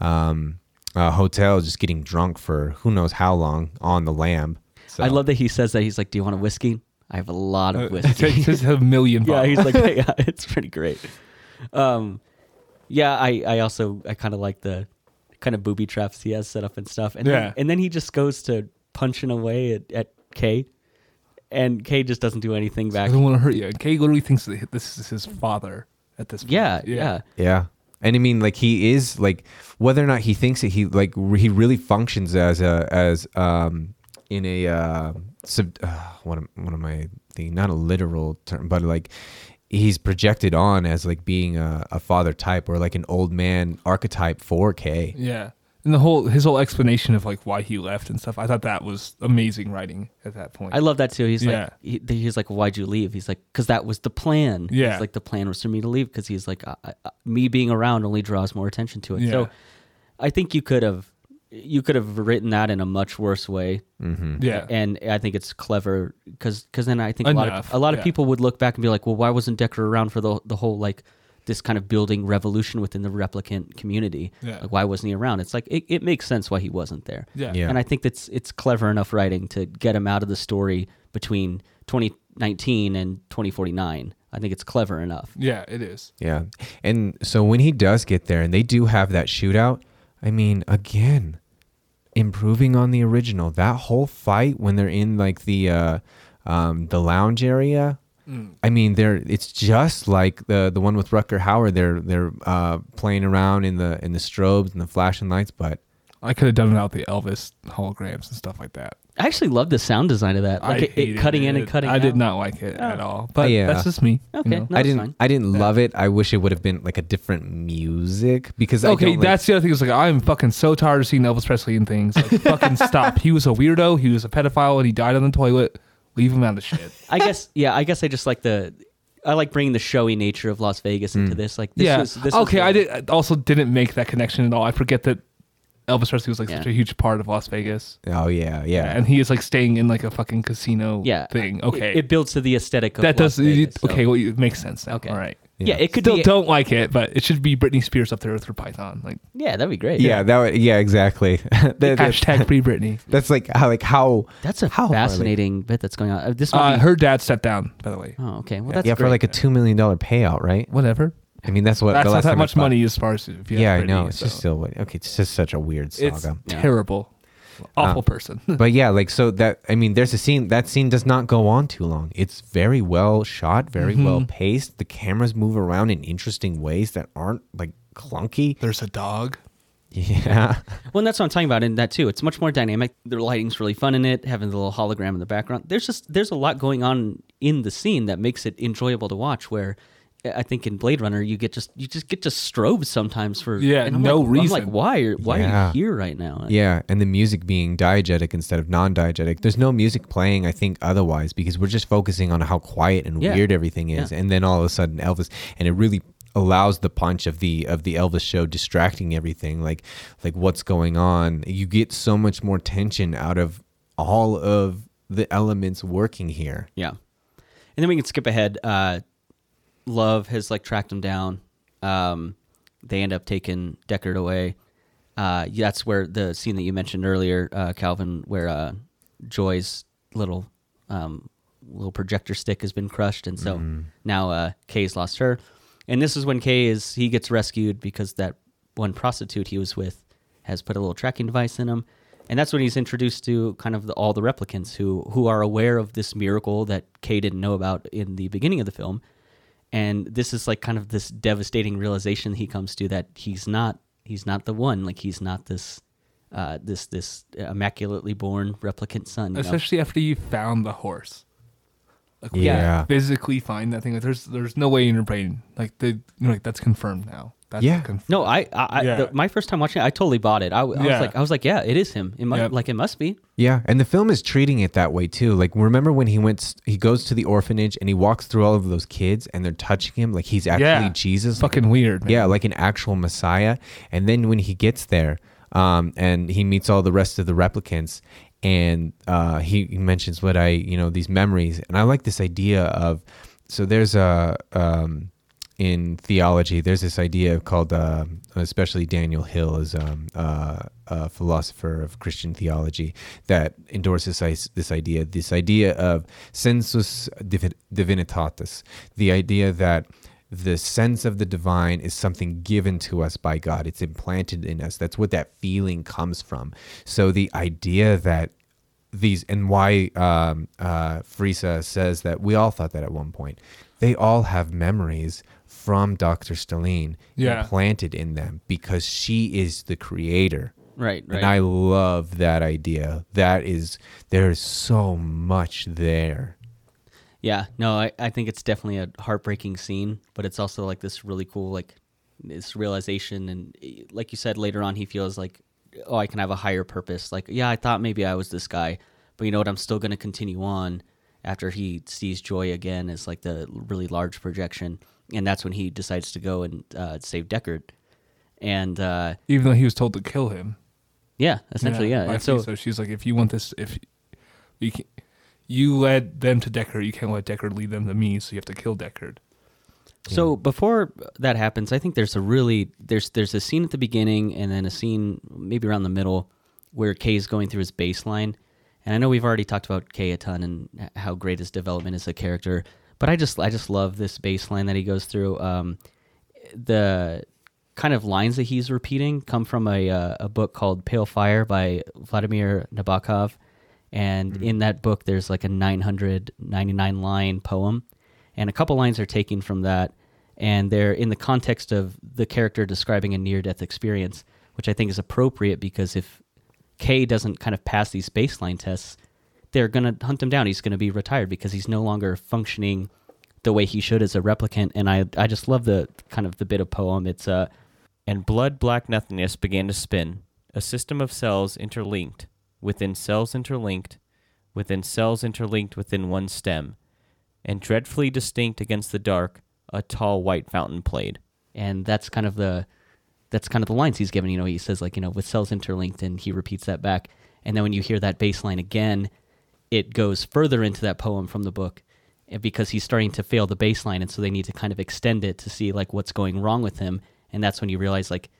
um a hotel just getting drunk for who knows how long on the lam. So, I love that he says that. He's like, "Do you want a whiskey? I have a lot Uh, of he whiskey." *laughs* says a million. bottles. *laughs* yeah, he's like, *laughs* yeah, it's pretty great. Um, yeah, I, I also I kind of like the kind of booby traps he has set up and stuff, and Yeah. then, and then he just goes to punching away at, at Kay, and Kay just doesn't do anything back. I back. don't want to hurt you. And Kay literally thinks that this is his father at this point. Yeah, yeah, Yeah. And I mean, like he is like whether or not he thinks it, he like re- he really functions as a as um in a uh, sub uh, what am, what am I thinking? Not a literal term, but like he's projected on as like being a, a father type or like an old man archetype for K. yeah. And the whole his whole explanation of like why he left and stuff. I thought that was amazing writing at that point. I love that too. He's Yeah. like, he, he's like, why'd you leave? He's like, because that was the plan. Yeah. He's like, the plan was for me to leave because he's like, I, I, me being around only draws more attention to it. Yeah. So, I think you could have, you could have written that in a much worse way. Mm-hmm. yeah. and I think it's clever because because then I think a lot of a lot of yeah. people would look back and be like, well, why wasn't Deckard around for the the whole like this kind of building revolution within the replicant community? Yeah. Like, why wasn't he around? It's like it, it makes sense why he wasn't there. yeah. Yeah. And I think that's it's clever enough writing to get him out of the story between 2019 and 2049. I think it's clever enough. Yeah, it is. Yeah. And so when he does get there and they do have that shootout, I mean, again, improving on the original. That whole fight when they're in like the uh um the lounge area. I mean, they're it's just like the the one with Rutger Hauer. They're they're uh playing around in the in the strobes and the flashing lights, but I could have done without the Elvis holograms and stuff like that. I actually love the sound design of that, like I it, it hated cutting in and it. cutting. I did not like it at Oh. all. But Yeah. that's just me. you Okay. know? No, I didn't fine. I didn't love it. I wish it would have been like a different music because I Okay, don't, like- that's the other thing. Is like I'm fucking so tired of seeing Elvis Presley and things. Like *laughs* fucking stop. He was a weirdo. He was a pedophile, and he died on the toilet. Leave him out of shit. *laughs* I guess yeah. I guess I just like the. I like bringing the showy nature of Las Vegas into hmm. this. Like this yeah. was this okay, was I did. I also didn't make that connection at all. I forget that Elvis Presley was like Yeah. such a huge part of Las Vegas. Oh yeah, yeah. and he is like staying in like a fucking casino. Yeah, thing. it- Okay, It, builds to the aesthetic of that Las does. Vegas, so- okay, well, it makes sense now. Okay. all right. Yeah, it could Still be. don't like it, but it should be Britney Spears up there with her Python. Like Yeah, that'd be great. yeah, that would, yeah, exactly. *laughs* That- that- hashtag free Britney. That's like how like how that's a How, fascinating bit that's going on. Uh, this might Uh, be. her dad stepped down, by the way. oh, okay. Well, that's yeah for great. like a two million dollar payout, right? Whatever. I mean, that's what That's the not that much money as far as if you have Yeah, I know. It's so. just still okay. It's just such a weird it's saga. Yeah. terrible. Awful person. *laughs* but yeah, like so that I mean, there's a scene. That scene does not go on too long. It's very well shot, very Mm-hmm. well paced. The cameras move around in interesting ways that aren't like clunky. There's a dog. Yeah, *laughs* Well, and that's what I'm talking about in that too. It's much more dynamic. The lighting's really fun in it, having the little hologram in the background. There's just there's a lot going on in the scene that makes it enjoyable to watch. Where I think in Blade Runner you get just you just get just strobes sometimes for Yeah, no like, I'm reason. like, why are why are you here right now? yeah, and the music being diegetic instead of non-diegetic. There's no music playing. I think otherwise because we're just focusing on how quiet and Yeah. weird everything is, Yeah. and then all of a sudden Elvis, and it really allows the punch of the of the Elvis show distracting everything like like what's going on you get so much more tension out of all of the elements working here Yeah. And then we can skip ahead. Uh, Love has like tracked him down. Um, they end up taking Deckard away. Uh, that's where the scene that you mentioned earlier, uh, Calvin, where uh, Joi's little um, little projector stick has been crushed, and so now uh, Kay's lost her. And this is when Kay is he gets rescued because that one prostitute he was with has put a little tracking device in him, and that's when he's introduced to kind of the, all the replicants who who are aware of this miracle that Kay didn't know about in the beginning of the film, and this is like kind of this devastating realization he comes to that he's not he's not the one like he's not this uh, this this immaculately born replicant son. You know? Especially after you found the horse. Like Yeah. physically find that thing. Like there's there's no way in your brain like the you know, like that's confirmed now. That's Yeah. conf- No, I, I, I Yeah. the, my first time watching it, I totally bought it. I, w- I Yeah. was like, I was like, yeah, it is him. It mu- Yep. like it must be. Yeah, and the film is treating it that way too. Like remember when he went he goes to the orphanage and he walks through all of those kids and they're touching him like he's actually Yeah. Jesus. like fucking weird. Man. yeah, like an actual Messiah. And then when he gets there, um, and he meets all the rest of the replicants, and uh, he, he mentions what I, you know, these memories, and I like this idea of, so there's a um, in theology, there's this idea called, uh, especially Daniel Hill is um, uh, a philosopher of Christian theology that endorses this, this idea, this idea of sensus divi- divinitatis, the idea that the sense of the divine is something given to us by God. It's implanted in us. That's what that feeling comes from. So the idea that these and why um, uh, Freysa says that we all thought that at one point. They all have memories from Dr. Stelline Yeah. implanted in them because she is the creator. Right, right. And I love that idea. That is, there's so much there. Yeah, no, I, I think it's definitely a heartbreaking scene, but it's also like this really cool, like this realization. And like you said, later on, he feels like, oh, I can have a higher purpose. Like, yeah, I thought maybe I was this guy, but you know what? I'm still going to continue on after he sees Joi again as like the really large projection. And that's when he decides to go and uh, save Deckard. And uh, Even though he was told to kill him. yeah, essentially, yeah. And so, Freysa. she's like, if you want this, if you can, you led them to Deckard, you can't let Deckard lead them to me, so you have to kill Deckard. So before that happens, I think there's a really there's there's a scene at the beginning and then a scene maybe around the middle where Kay's going through his baseline. And I know we've already talked about Kay a ton and how great his development as a character, but I just I just love this baseline that he goes through. Um, the kind of lines that he's repeating come from a uh, a book called Pale Fire by Vladimir Nabokov, and in that book there's like a 999 line poem, and a couple lines are taken from that, and they're in the context of the character describing a near death experience, which I think is appropriate because if K doesn't kind of pass these baseline tests, they're gonna hunt him down. He's gonna be retired because he's no longer functioning the way he should as a replicant. And I I just love the kind of the bit of poem. It's uh and blood black nothingness began to spin, a system of cells interlinked, within cells interlinked, within cells interlinked within one stem, and dreadfully distinct against the dark, a tall white fountain played. and that's kind of the that's kind of the lines he's given. You know, he says like you know with cells interlinked, and he repeats that back. And then when you hear that baseline again, it goes further into that poem from the book, and because he's starting to fail the baseline and so they need to kind of extend it to see like what's going wrong with him. And that's when you realize like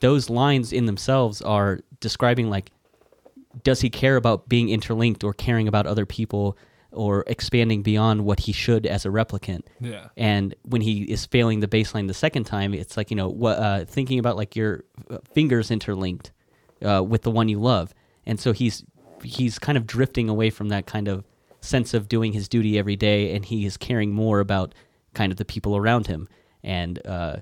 those lines in themselves are describing like does he care about being interlinked or caring about other people or expanding beyond what he should as a replicant. Yeah. And when he is failing the baseline the second time, it's like you know what uh, thinking about like your uh, fingers interlinked uh, with the one you love, and so he's he's kind of drifting away from that kind of sense of doing his duty every day, and he is caring more about kind of the people around him. And uh,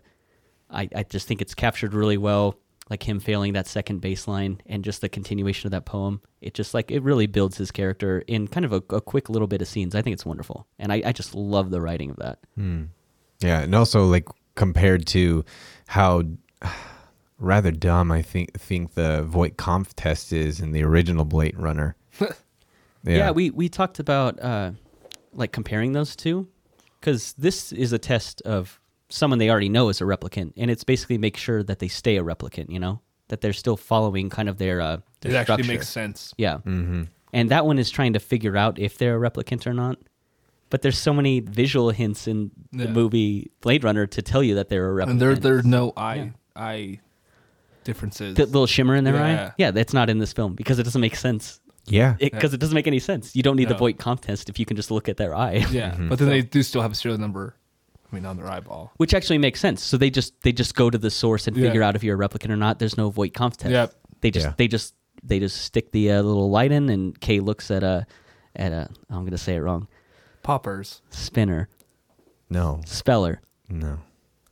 I, I just think it's captured really well, like him failing that second baseline and just the continuation of that poem. It just like it really builds his character in kind of a, a quick little bit of scenes. I think it's wonderful, and I, I just love the writing of that. Yeah, and also like compared to how rather dumb I think think the Voight Kampff test is in the original Blade Runner. *laughs* Yeah, we we talked about uh, like comparing those two because this is a test of someone they already know is a replicant, and it's basically make sure that they stay a replicant. You know that they're still following kind of their uh, their It actually makes sense. Yeah, mm-hmm. and that one is trying to figure out if they're a replicant or not. But there's so many visual hints in the Yeah. movie Blade Runner to tell you that they're a replicant. And there there's no eye Yeah. eye differences. the little shimmer in their eye. Yeah. Yeah, that's not in this film because it doesn't make sense. yeah, Because it, doesn't make any sense. You don't need the No. Voight Kampff test if you can just look at their eye. yeah, but then they do still have a serial number. I mean, on their eyeball. which actually makes sense. So they just they just go to the source and Yeah. figure out if you're a replicant or not. There's no Voight contest. test. Yep. They just Yeah. they just they just stick the uh, little light in, and Kay looks at a at a I'm gonna say it wrong Poppers. spinner no, speller no,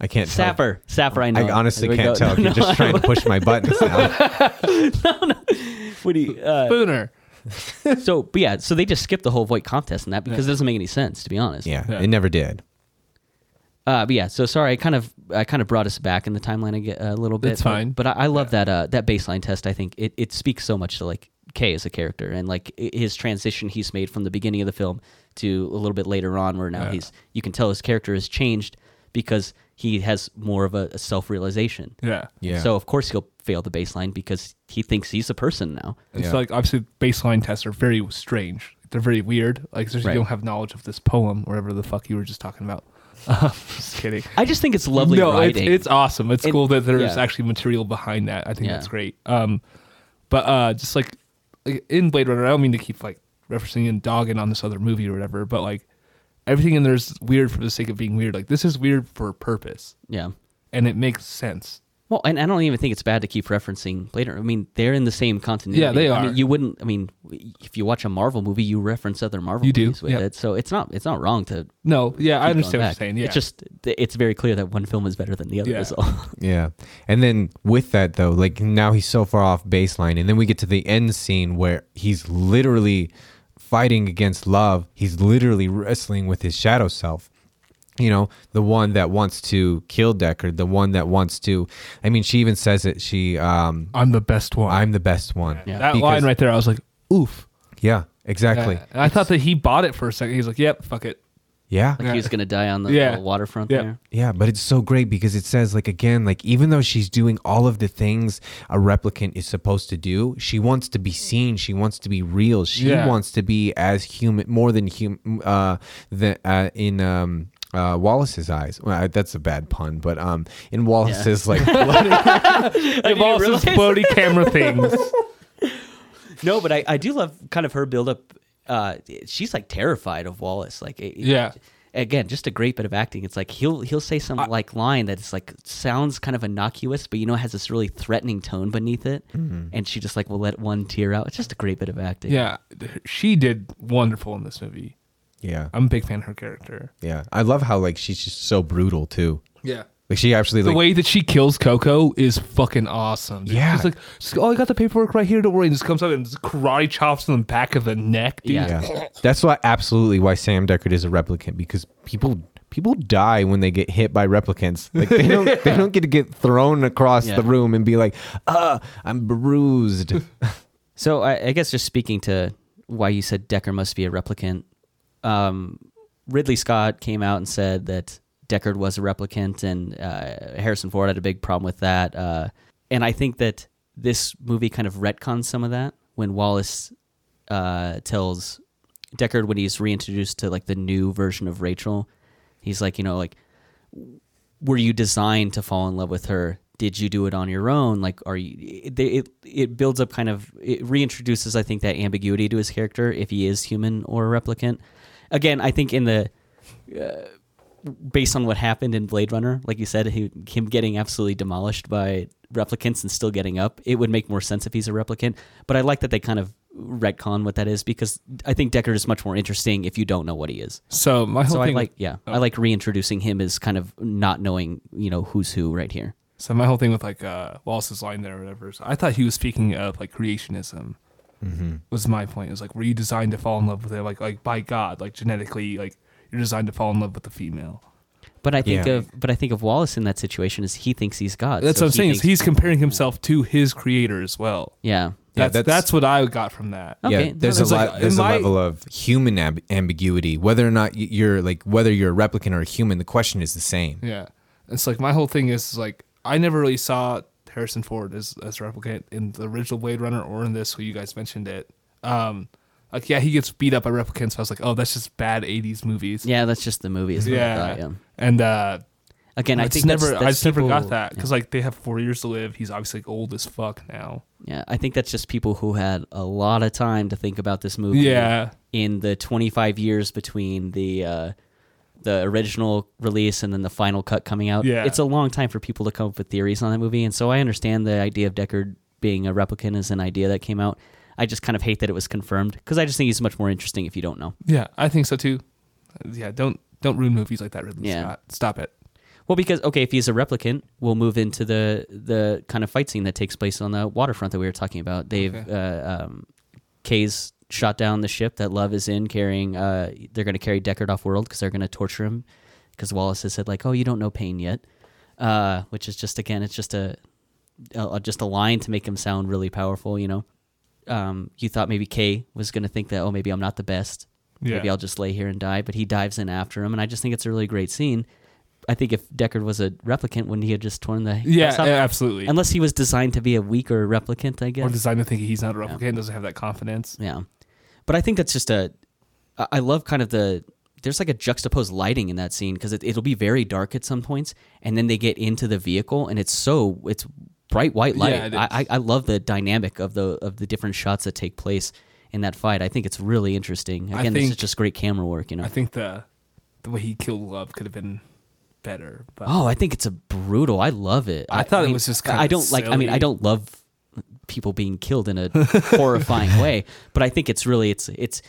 I can't. tell. sapper sapper. I know. I honestly can't go. tell if No, you're just trying to push my buttons now. *laughs* what do you, uh, Spooner. so but yeah, so they just skipped the whole Voight contest and that because it doesn't make any sense to be honest. Yeah, Yeah. it never did. Uh, but yeah, so sorry, I kind of I kind of brought us back in the timeline a, ge- a little bit. It's but- fine. But, I, I love that uh, that baseline test. I think it, it speaks so much to like Kay as a character and like i- his transition he's made from the beginning of the film to a little bit later on, where now Yeah. he's you can tell his character has changed because he has more of a, a self realization. Yeah. Yeah. So of course he'll fail the baseline because he thinks he's a person now. It's Yeah. like obviously baseline tests are very strange. They're very weird. Like especially if Right. you don't have knowledge of this poem or whatever the fuck you were just talking about. *laughs* just kidding. I just think it's lovely no, it's, it's awesome. It's It- cool that there's yeah. actually material behind that. I think Yeah. that's great. Um, but uh, just like, like in Blade Runner, I don't mean to keep like referencing and dogging on this other movie or whatever, but like everything in there's weird for the sake of being weird. Like this is weird for a purpose, yeah. and it makes sense. Well, and I don't even think it's bad to keep referencing later. I mean, they're in the same continuity. Yeah, they I are. mean, you wouldn't. I mean, if you watch a Marvel movie, you reference other Marvel You do, movies with yeah. it. So it's not. It's not wrong to. No, yeah, I keep understand what you're saying. Yeah, It's just it's very clear that one film is better than the other. Yeah. Is all. *laughs* Yeah. And then with that though, like now he's so far off baseline and then we get to the end scene where he's literally fighting against love. He's literally wrestling with his shadow self. You know, the one that wants to kill Deckard, the one that wants to I mean she even says it, she um I'm the best one. I'm the best one. Yeah. that Because- line right there, I was like, oof. Yeah, exactly. Yeah. I thought that he bought it for a second. He's like, yep, fuck it. Yeah. Like he was gonna die on the Yeah. little waterfront Yeah. there. Yeah, but it's so great because it says like again, like even though she's doing all of the things a replicant is supposed to do, she wants to be seen. She wants to be real. She Yeah. wants to be as human, more than human. Uh, the uh, in um. Uh, Wallace's eyes. Well, I- that's a bad pun, but um, in Wallace's like, *laughs* They've *laughs* all realize? those camera things. *laughs* No, but I, I do love kind of her build up. Uh, she's like terrified of Wallace. Like it- Yeah. Again, just a great bit of acting. It's like he'll he'll say some like line that's like sounds kind of innocuous, but you know has this really threatening tone beneath it, and she just like will let one tear out. It's just a great bit of acting. Yeah, she did wonderful in this movie. yeah, I'm a big fan of her character. yeah. I love how like she's just so brutal too. Yeah. Like she actually The like way that she kills Coco is fucking awesome. dude. Yeah. She's like, she's like, oh, I got the paperwork right here. Don't worry. And just comes up and just karate chops in the back of the neck, dude. Yeah. Yeah, *laughs* that's why absolutely why Sam Deckard is a replicant because people people die when they get hit by replicants. Like they don't they don't get to get thrown across Yeah. the room and be like, ah, I'm bruised. *laughs* So I, I guess just speaking to why you said Deckard must be a replicant, um, Ridley Scott came out and said that Deckard was a replicant, and uh, Harrison Ford had a big problem with that. Uh, and I think that this movie kind of retcons some of that when Wallace uh, tells Deckard when he's reintroduced to like the new version of Rachel, he's like, you know, like were you designed to fall in love with her did you do it on your own? Like, are you? It it, it builds up kind of it reintroduces I think that ambiguity to his character if he is human or a replicant. Again, I think in the uh, based on what happened in Blade Runner, like you said, he, him getting absolutely demolished by replicants and still getting up, it would make more sense if he's a replicant. But I like that they kind of retcon what that is because I think Deckard is much more interesting if you don't know what he is. So my whole So I thing, like, yeah, I like reintroducing him as kind of not knowing, you know, who's who right here. so my whole thing with like uh, Wallace's line there or whatever. So I thought he was speaking of like creationism. Mm-hmm. Was my point? It was like, were you designed to fall in love with it? Like, like by God, like genetically, like you're designed to fall in love with the female. But I think Yeah. of, but I think of Wallace in that situation is he thinks he's God. That's so what I'm saying. Is he's comparing himself to his creator as well. yeah, Yeah, That's, that's- that's what I got from that. Okay, yeah, there's a like- There's a my- level of human ab- ambiguity. Whether or not you're like whether you're a replicant or a human, the question is the same. Yeah, it's like my whole thing is like I never really saw Harrison Ford as as a replicant in the original Blade Runner or in this. Who you guys mentioned it. Um, like yeah, he gets beat up by replicants. So I was like, oh, that's just bad '80s movies. yeah, that's just the movies. Yeah. thought, yeah. And uh, Again, I, I think never, that's, I just never got that because yeah. like they have four years to live. He's obviously like old as fuck now. Yeah, I think that's just people who had a lot of time to think about this movie. Yeah, In the 25 years between the uh, the original release and then the final cut coming out, Yeah. it's a long time for people to come up with theories on that movie. And so I understand the idea of Deckard being a replicant is an idea that came out. I just kind of hate that it was confirmed because I just think he's much more interesting if you don't know. yeah, I think so too. Yeah, don't don't ruin movies like that, Ridley Yeah. Scott. Stop it. Well, because okay, if he's a replicant, we'll move into the the kind of fight scene that takes place on the waterfront that we were talking about. They've Okay. uh, um, Kay's shot down the ship that Love is in, carrying. Uh, they're going to carry Deckard off world because they're going to torture him because Wallace has said like, "Oh, you don't know pain yet," uh, which is just again, it's just a, a just a line to make him sound really powerful. You know, um, you thought maybe Kay was going to think that, oh, maybe I'm not the best. Yeah. Maybe I'll just lay here and die. But he dives in after him, and I just think it's a really great scene. I think if Deckard was a replicant, wouldn't he have just torn the Yeah, absolutely. Unless he was designed to be a weaker replicant, I guess. or designed to think he's not a replicant, and doesn't have that confidence. Yeah, but I think that's just a. I love kind of the. There's like a juxtaposed lighting in that scene because it, it'll be very dark at some points, and then they get into the vehicle, and it's so it's bright white light. Yeah. I, I I love the dynamic of the of the different shots that take place in that fight. I think it's really interesting. I Again, this is just great camera work, you know. I think the the way he killed Love could have been better. But Oh, I think it's a brutal. I love it. I thought it mean, was just I don't like. I mean, I don't love people being killed in a horrifying *laughs* way, but I think it's really it's it's.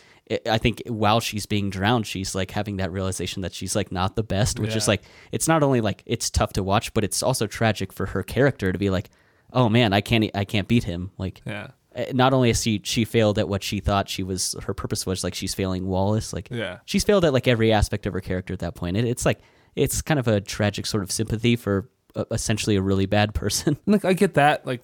I think while she's being drowned, she's like having that realization that she's like not the best, which is like it's not only like it's tough to watch, but it's also tragic for her character to be like, oh man, I can't I can't beat him. Like, yeah, uh, not only is she she failed at what she thought she was her purpose was, like she's failing Wallace. Like, Yeah. she's failed at like every aspect of her character at that point. It, it's like it's kind of a tragic sort of sympathy for uh, essentially a really bad person. *laughs* like I get that. Like,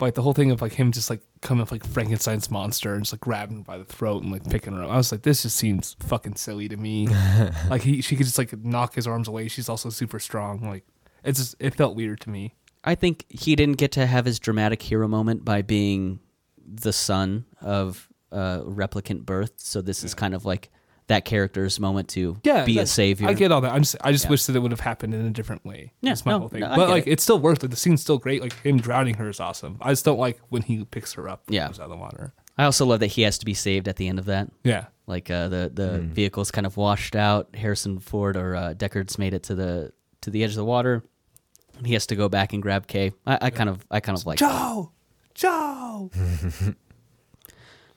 like the whole thing of like him just like coming up like Frankenstein's monster and just like grabbing her by the throat and like picking her up. I was like, this just seems fucking silly to me. *laughs* like he, she could just like knock his arms away. She's also super strong. Like, it's just it felt weird to me. I think he didn't get to have his dramatic hero moment by being the son of uh, replicant birth. So this is kind of like that character's moment to Yeah, be a savior. I get all that. I'm just, I just Yeah. wish that it would have happened in a different way. Yeah, That's my no, whole thing. no, but like, it. it still worth it. the scene's still great. Like him drowning her is awesome. I just don't like when he picks her up. and Yeah. comes out of the water. I also love that he has to be saved at the end of that. Yeah, Like uh, the the vehicle's kind of washed out. Harrison Ford or uh, Deckard's made it to the to the edge of the water. He has to go back and grab Kay. I, I kind of I kind of like. that. Joe, Joe. *laughs*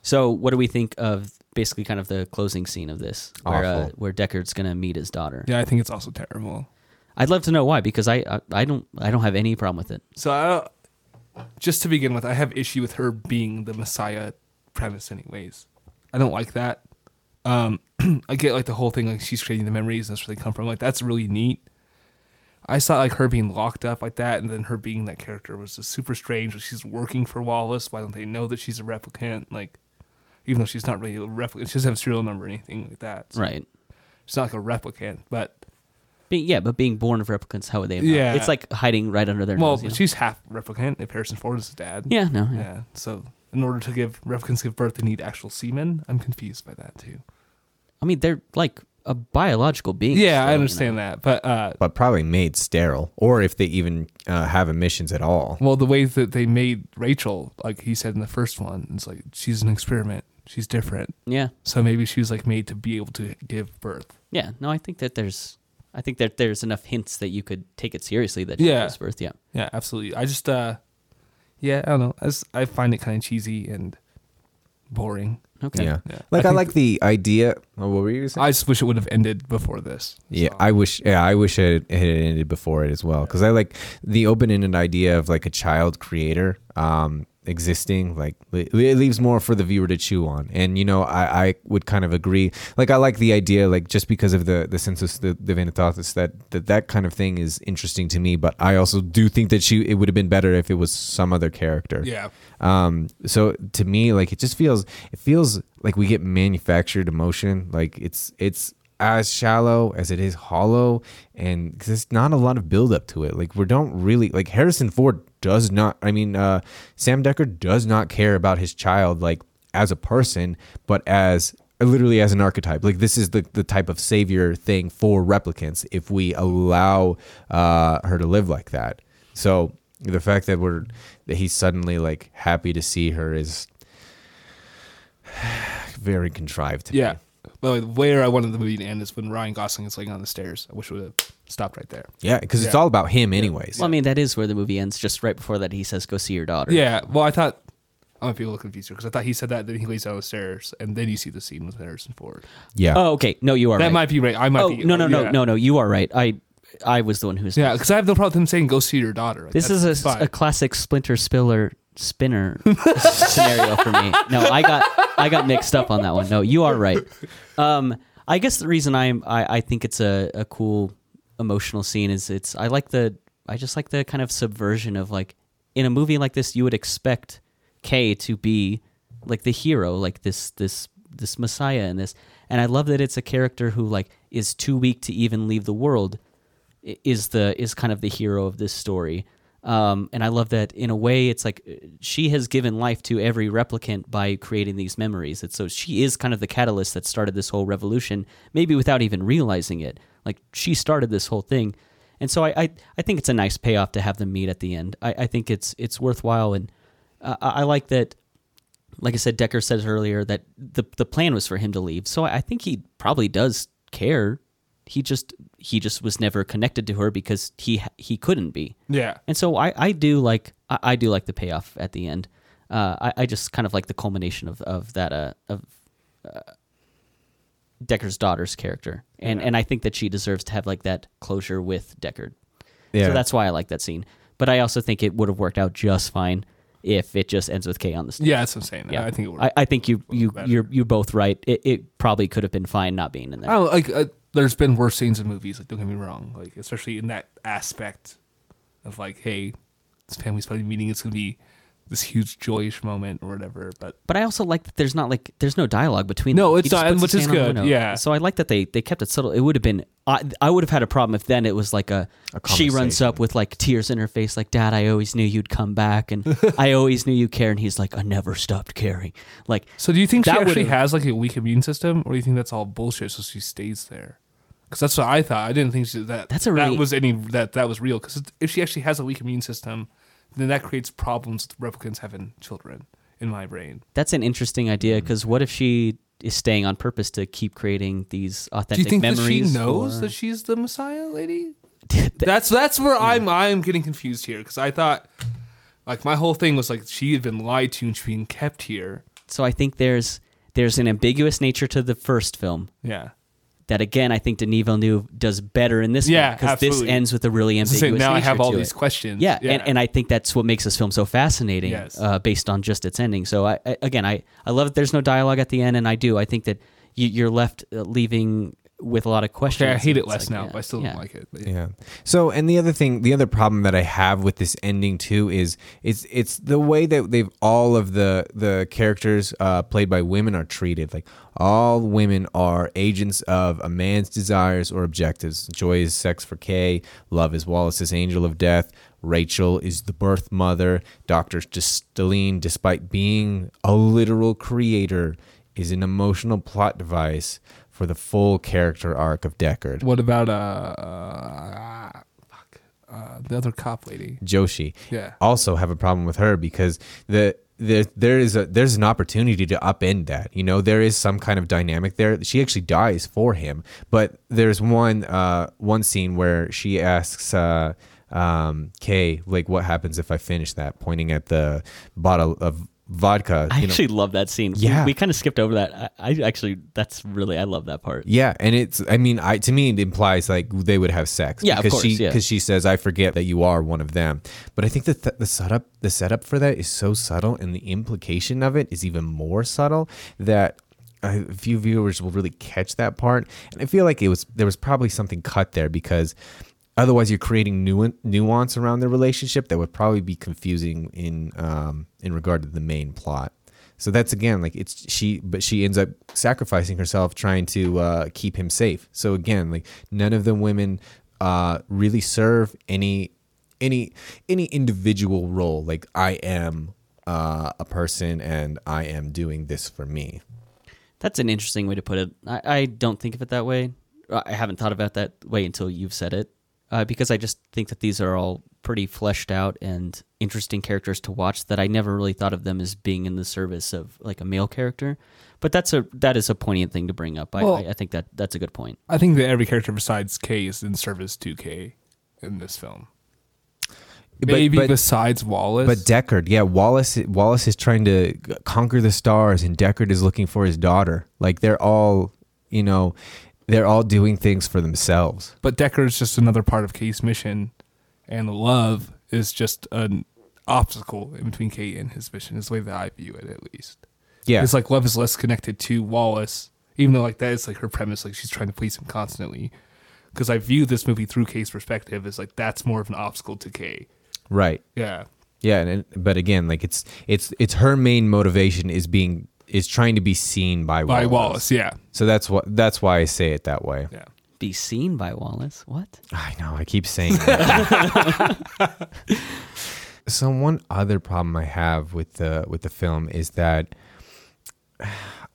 So, what do we think of basically kind of the closing scene of this, where uh, Awful. where Deckard's gonna meet his daughter? yeah, I think it's also terrible. I'd love to know why because I, I I don't I don't have any problem with it. So, I, just to begin with, I have issue with her being the Messiah premise, anyways. I don't like that. Um, *clears throat* I get like the whole thing, like she's creating the memories, and that's where they come from. Like that's really neat. I saw like her being locked up like that, and then her being that character was just super strange. Like, she's working for Wallace. Why don't they know that she's a replicant? Like, even though she's not really a replicant, she doesn't have a serial number or anything like that. So Right. She's not like a replicant, but Be, yeah, but being born of replicants, how would they? Know? Yeah. it's like hiding right under their well, nose. you know? she's half replicant. If Harrison Ford is his dad. yeah, no, yeah. Yeah. So in order to give replicants give birth, they need actual semen. I'm confused by that too. I mean, they're like a biological being. Yeah, still, I you understand know? that, but uh, but probably made sterile, or if they even uh, have emissions at all. well, the way that they made Rachel, like he said in the first one, it's like she's an experiment. She's different, Yeah, so maybe she was like made to be able to give birth. yeah. No, I think that there's, I think that there's enough hints that you could take it seriously that Yeah. she gives birth. Yeah. Yeah, absolutely. I just, uh, yeah, I don't know. I, just, I find it kind of cheesy and boring. Okay. Yeah, Yeah. like I I, like the idea. Oh, what were you saying? I just wish it would have ended before this. Yeah, I wish. Yeah, I wish it, it had ended before it as well. Because I like the open-ended idea of like a child creator um, existing. Like it leaves more for the viewer to chew on. And you know, I, I would kind of agree. Like I like the idea, like just because of the the sensus the divinitatis, that that that kind of thing is interesting to me. But I also do think that she it would have been better if it was some other character. yeah. Um, so to me, like it just feels it feels like we get manufactured emotion. Like it's it's as shallow as it is hollow, and 'cause there's not a lot of build up to it. Like we don't really like Harrison Ford does not. I mean, uh, Sam Deckard does not care about his child like as a person, but as literally as an archetype. Like this is the the type of savior thing for replicants if we allow uh, her to live like that. So the fact that we're that he's suddenly like happy to see her is *sighs* very contrived. to me. Yeah. Well, where I wanted the movie to end is when Ryan Gosling is laying on the stairs. I wish it would have stopped right there. yeah, because it's Yeah. all about him, anyways. Well, I mean, that is where the movie ends. Just right before that, he says, "Go see your daughter." Yeah. Well, I thought I might be a little confused here because I thought he said that, then he lays down the stairs, and then you see the scene with Harrison Ford. yeah, Oh, okay. No, you are That right. might be right. I might oh, be. no, no, no, yeah. no, no. You are right. I, I was the one who's. Yeah, because I have no problem with him saying, "Go see your daughter." Like, This that's is a, fine. a classic Splinter Spiller spinner *laughs* scenario for me. No, I got I got mixed up on that one. No, you are right. Um, I guess the reason I'm I, I think it's a, a cool emotional scene is it's I like the I just like the kind of subversion of like in a movie like this you would expect K to be like the hero like this this this messiah in this and I love that it's a character who like is too weak to even leave the world is the is kind of the hero of this story. Um, and I love that in a way it's like uh, she has given life to every replicant by creating these memories. It's so she is kind of the catalyst that started this whole revolution, maybe without even realizing it. Like she started this whole thing. And so I, I, I think it's a nice payoff to have them meet at the end. I, I think it's it's worthwhile and uh, I like that like I said, Deckard said earlier that the the plan was for him to leave. So I think he probably does care. He just he just was never connected to her because he he couldn't be. yeah. And so I, I do like I, I do like the payoff at the end. Uh, I, I just kind of like the culmination of of that uh, of uh, Deckard's daughter's character, and and I think that she deserves to have like that closure with Deckard. yeah. So that's why I like that scene. But I also think it would have worked out just fine if it just ends with Kay on the stage. Yeah, that's what I'm saying. Yeah, I think it would. I, I think you you you're you're both right. It, it probably could have been fine not being in I there. don't like. There's been worse scenes in movies. Like, don't get me wrong. Like, especially in that aspect of like, hey, this family's finally meeting. It's gonna be this huge joyish moment or whatever. But But I also like that there's not like there's no dialogue between. No, them. it's not, puts which is hand on the good, yeah. So I like that they they kept it subtle. It would have been I I would have had a problem if then it was like a, A she runs up with like tears in her face like Dad I always knew you'd come back and *laughs* I always knew you care and he's like I never stopped caring like so, do you think she actually has like a weak immune system, or do you think that's all bullshit? So she stays there. Because that's what I thought. I didn't think she, that That's a really- that was any that that was real. Because if she actually has a weak immune system, then that creates problems with replicants having children. In my brain, that's an interesting idea mm. because what if she is staying on purpose to keep creating these authentic do you think that memories? she knows for- that she's the Messiah lady? *laughs* That's that's where I'm I'm getting confused here because I thought like my whole thing was like she had been lied to and she's being kept here. so I think there's there's an ambiguous nature to the first film Yeah. That again I think Denis Villeneuve does better in this Yeah, because this ends with a really So ambiguous now I have all these it. questions. Yeah, And, and I think that's what makes this film so fascinating Yes. uh, based on just its ending. So I, I again I, I love that there's no dialogue at the end and I do. I think that you, you're left uh, leaving with a lot of questions. okay, I hate it less like, now, yeah, but I still yeah. don't like it. But Yeah. So, and the other thing, the other problem that I have with this ending too is it's it's the way that they've all of the the characters uh, played by women are treated. Like all women are agents of a man's desires or objectives. Joi is sex for Kay. Luv is Wallace's angel of death. Rachael is the birth mother. Doctor Stelline, despite being a literal creator, is an emotional plot device for the full character arc of Deckard. What about uh, fuck, uh, the other cop lady? Joshi. Yeah. also have a problem with her because the there there is a there's an opportunity to upend that. You know, there is some kind of dynamic there. She actually dies for him, but there's one uh one scene where she asks uh um Kay like what happens if I finish that pointing at the bottle of vodka. I you know. actually love that scene. Yeah. we, kind of skipped over that. I, I actually, that's really, I love that part. Yeah, and it's I mean, I to me it implies like they would have sex. Yeah, of because she course, yeah. because she says I forget that you are one of them. But I think that th- the setup the setup for that is so subtle, and the implication of it is even more subtle that. Uh, a few viewers will really catch that part, and I feel like it was there was probably something cut there because otherwise you're creating nu- nuance around the relationship that would probably be confusing in um, in regard to the main plot. So that's again like it's she, but she ends up sacrificing herself trying to uh, keep him safe. So again, like none of the women uh, really serve any any any individual role. Like I am uh, a person and I am doing this for me. That's an interesting way to put it. I, I don't think of it that way. I haven't thought about that way until you've said it. Uh, because I just think that these are all pretty fleshed out and interesting characters to watch that I never really thought of them as being in the service of like a male character. But that's a that is a poignant thing to bring up. I, Well- I, I think that that's a good point. I think that every character besides K is in service to K in this film. But- Maybe but- besides Wallace. But Deckard, yeah, Wallace Wallace is trying to conquer the stars and Deckard is looking for his daughter. Like they're all, you know, they're all doing things for themselves. but Deckard is just another part of K's mission, and Luv is just an obstacle in between K and his mission. Is the way that I view it, at least. Yeah. It's like Luv is less connected to Wallace, even though like that is like her premise. Like she's trying to please him constantly. Because I view this movie through K's perspective as like that's more of an obstacle to K. right. Yeah. Yeah, and but again, like it's it's it's her main motivation is being is trying to be seen by By Wallace. Wallace, yeah. So that's what that's why I say it that way. Yeah. Be seen by Wallace. What? I know, I keep saying that. *laughs* so one other problem I have with the with the film is that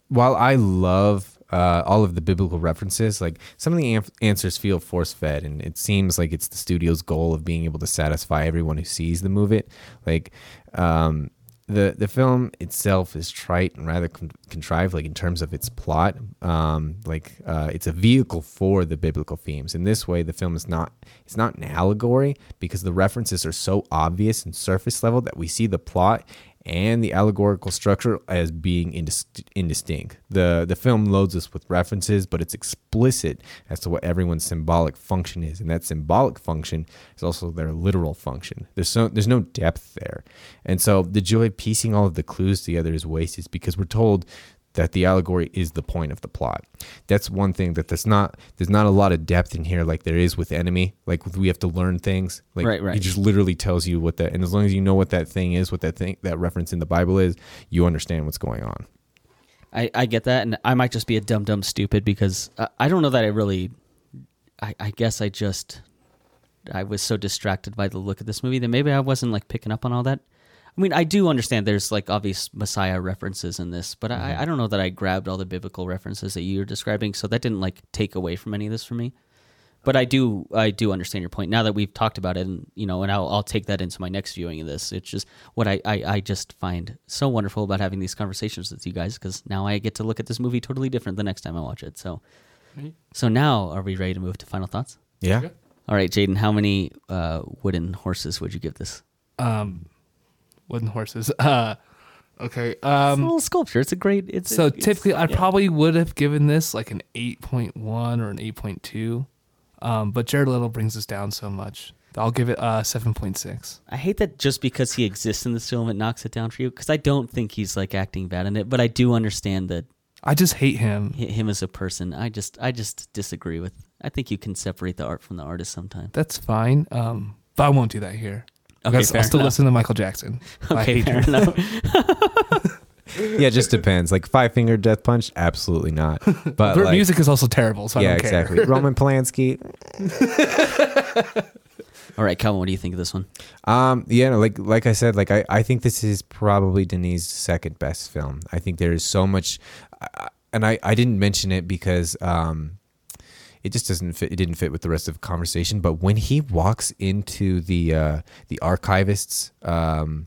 while I love uh, all of the biblical references, like some of the an- answers feel force fed, and it seems like it's the studio's goal of being able to satisfy everyone who sees the movie. Like um, the the film itself is trite and rather con- contrived, like in terms of its plot. Um, like uh, it's a vehicle for the biblical themes. In this way, the film is not it's not an allegory because the references are so obvious and surface level that we see the plot and the allegorical structure as being indis- indistinct. The the film loads us with references, but it's explicit as to what everyone's symbolic function is, and that symbolic function is also their literal function. There's so there's no depth there, and so the joy of piecing all of the clues together is wasted because we're told that the allegory is the point of the plot. That's one thing that there's not there's not a lot of depth in here like there is with enemy. Like we have to learn things. Like Right, right. he just literally tells you what that and as long as you know what that thing is, what that thing that reference in the Bible is, you understand what's going on. I, I get that, and I might just be a dumb dumb stupid because I, I don't know that I really. I, I guess I just I was so distracted by the look of this movie that maybe I wasn't like picking up on all that. I mean, I do understand there's like obvious Messiah references in this, but I, I don't know that I grabbed all the biblical references that you're describing, so that didn't like take away from any of this for me. But I do I do understand your point now that we've talked about it, and you know, and I'll, I'll take that into my next viewing of this. It's just what I, I, I just find so wonderful about having these conversations with you guys because now I get to look at this movie totally different the next time I watch it. So, so now are we ready to move to final thoughts? Yeah. All right, Jaden, how many uh, wooden horses would you give this? Um, wooden horses. *laughs* Uh, okay. It's a Um, little sculpture. It's a great. It's so it's- typically, I yeah. probably would have given this like an eight point one or an eight point two, um, but Jared Leto brings us down so much. I'll give it uh seven point six. I hate that just because he exists in this film, it knocks it down for you. Because I don't think he's like acting bad in it, but I do understand that I just hate him. him as a person. I just, I just disagree with. I think you can separate the art from the artist sometimes. That's fine. Um, but I won't do that here. Okay, Because fair I'll still enough. listen to Michael Jackson. I *laughs* Okay, fair him. *laughs* enough. *laughs* Yeah, it just depends. Like five finger death punch, absolutely not. But Their like, music is also terrible, so I yeah, don't care. exactly. Roman Polanski. All right, Calvin, what do you think of this one? Um, yeah, no, like like I said, like I, I think this is probably Denis' second best film. I think there is so much. I, and I I didn't mention it because um, it just doesn't fit. It didn't fit with the rest of the conversation. But when he walks into the uh, the archivist's um,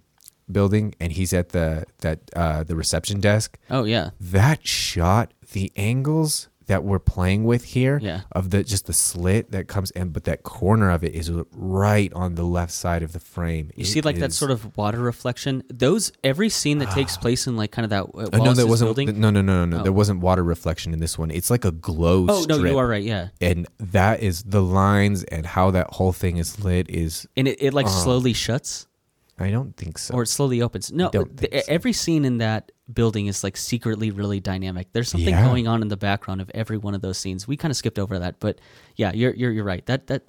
building and he's at the that uh, the reception desk, Oh yeah. that shot, the angles that we're playing with here Yeah. of the just the slit that comes in, but that corner of it is right on the left side of the frame. You see like that sort of water reflection. Those every scene that takes place in like kind of that uh, Uh, no, there wasn't. building. No, no, no, no, no. Oh. There wasn't water reflection in this one. It's like a glow. oh no, you are right. Yeah, And that is the lines and how that whole thing is lit. Is and it, it like Uh-huh. slowly shuts I don't think so. or it slowly opens. No, th- so. every scene in that building is like secretly really dynamic. There's something Yeah. going on in the background of every one of those scenes. We kind of skipped over that, but yeah, you're you're you're right. That that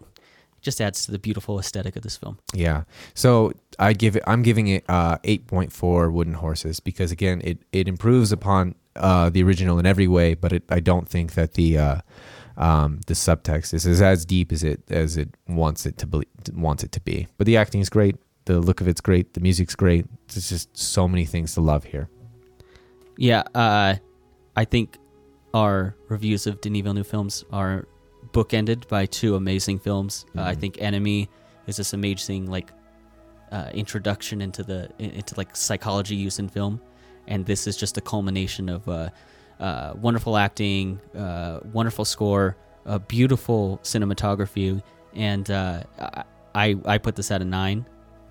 just adds to the beautiful aesthetic of this film. Yeah. So I give it. I'm giving it uh, 8.4 wooden horses because again, it it improves upon uh, the original in every way, but it, I don't think that the uh, um, the subtext is, is as deep as it as it wants it to be wants it to be. But the acting is great. The look of it's great. The music's great. There's just so many things to love here. Yeah, uh, I think our reviews of Denis Villeneuve films are bookended by two amazing films. Uh, I Mhm. think Enemy is this amazing like uh, introduction into the into like psychology use in film, and this is just a culmination of uh, uh, wonderful acting, uh, wonderful score, uh, beautiful cinematography, and uh, I I- I put this at a nine,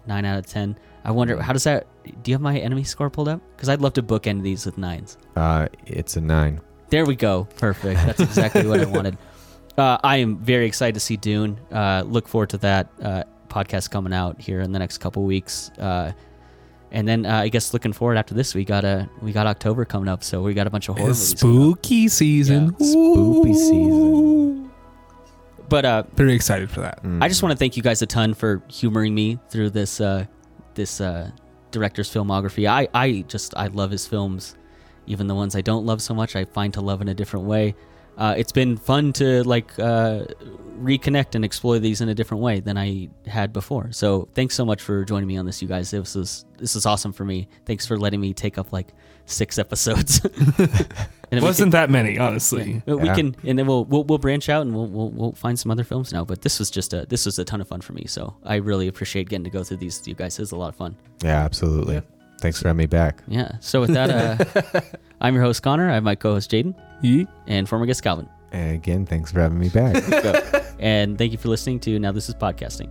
nine out of ten. I wonder how does that? Do you have my enemy score pulled up? Because I'd love to bookend these with nines. Uh, it's a nine. There we go. Perfect. That's exactly what I *laughs* wanted. Uh, I am very excited to see Dune. Uh, look forward to that uh, podcast coming out here in the next couple weeks. Uh, and then uh, I guess looking forward after this, we got a we got October coming up, so we got a bunch of horror It's movies. spooky season. Yeah, spoopy season. But uh, Very excited for that. I just want to thank you guys a ton for humoring me through this uh, this uh, director's filmography. I, I just I love his films, even the ones I don't love so much. I find to love in a different way. Uh, it's been fun to like uh, reconnect and explore these in a different way than I had before. So thanks so much for joining me on this, you guys. This was this is awesome for me. Thanks for letting me take up like six episodes. *laughs* *laughs* and Wasn't that many, honestly. can- we Yeah. can and then we'll, we'll we'll branch out and we'll, we'll we'll find some other films now. But this was just a this was a ton of fun for me. So I really appreciate getting to go through these with you guys. It was a lot of fun. Yeah, absolutely. Thanks for having me back. Yeah. So with that, uh, *laughs* I'm your host Connor. I have my co-host Jaden Ye- and former guest Calvin. And again, thanks for having me back. *laughs* and thank you for listening to Now This Is Podcasting.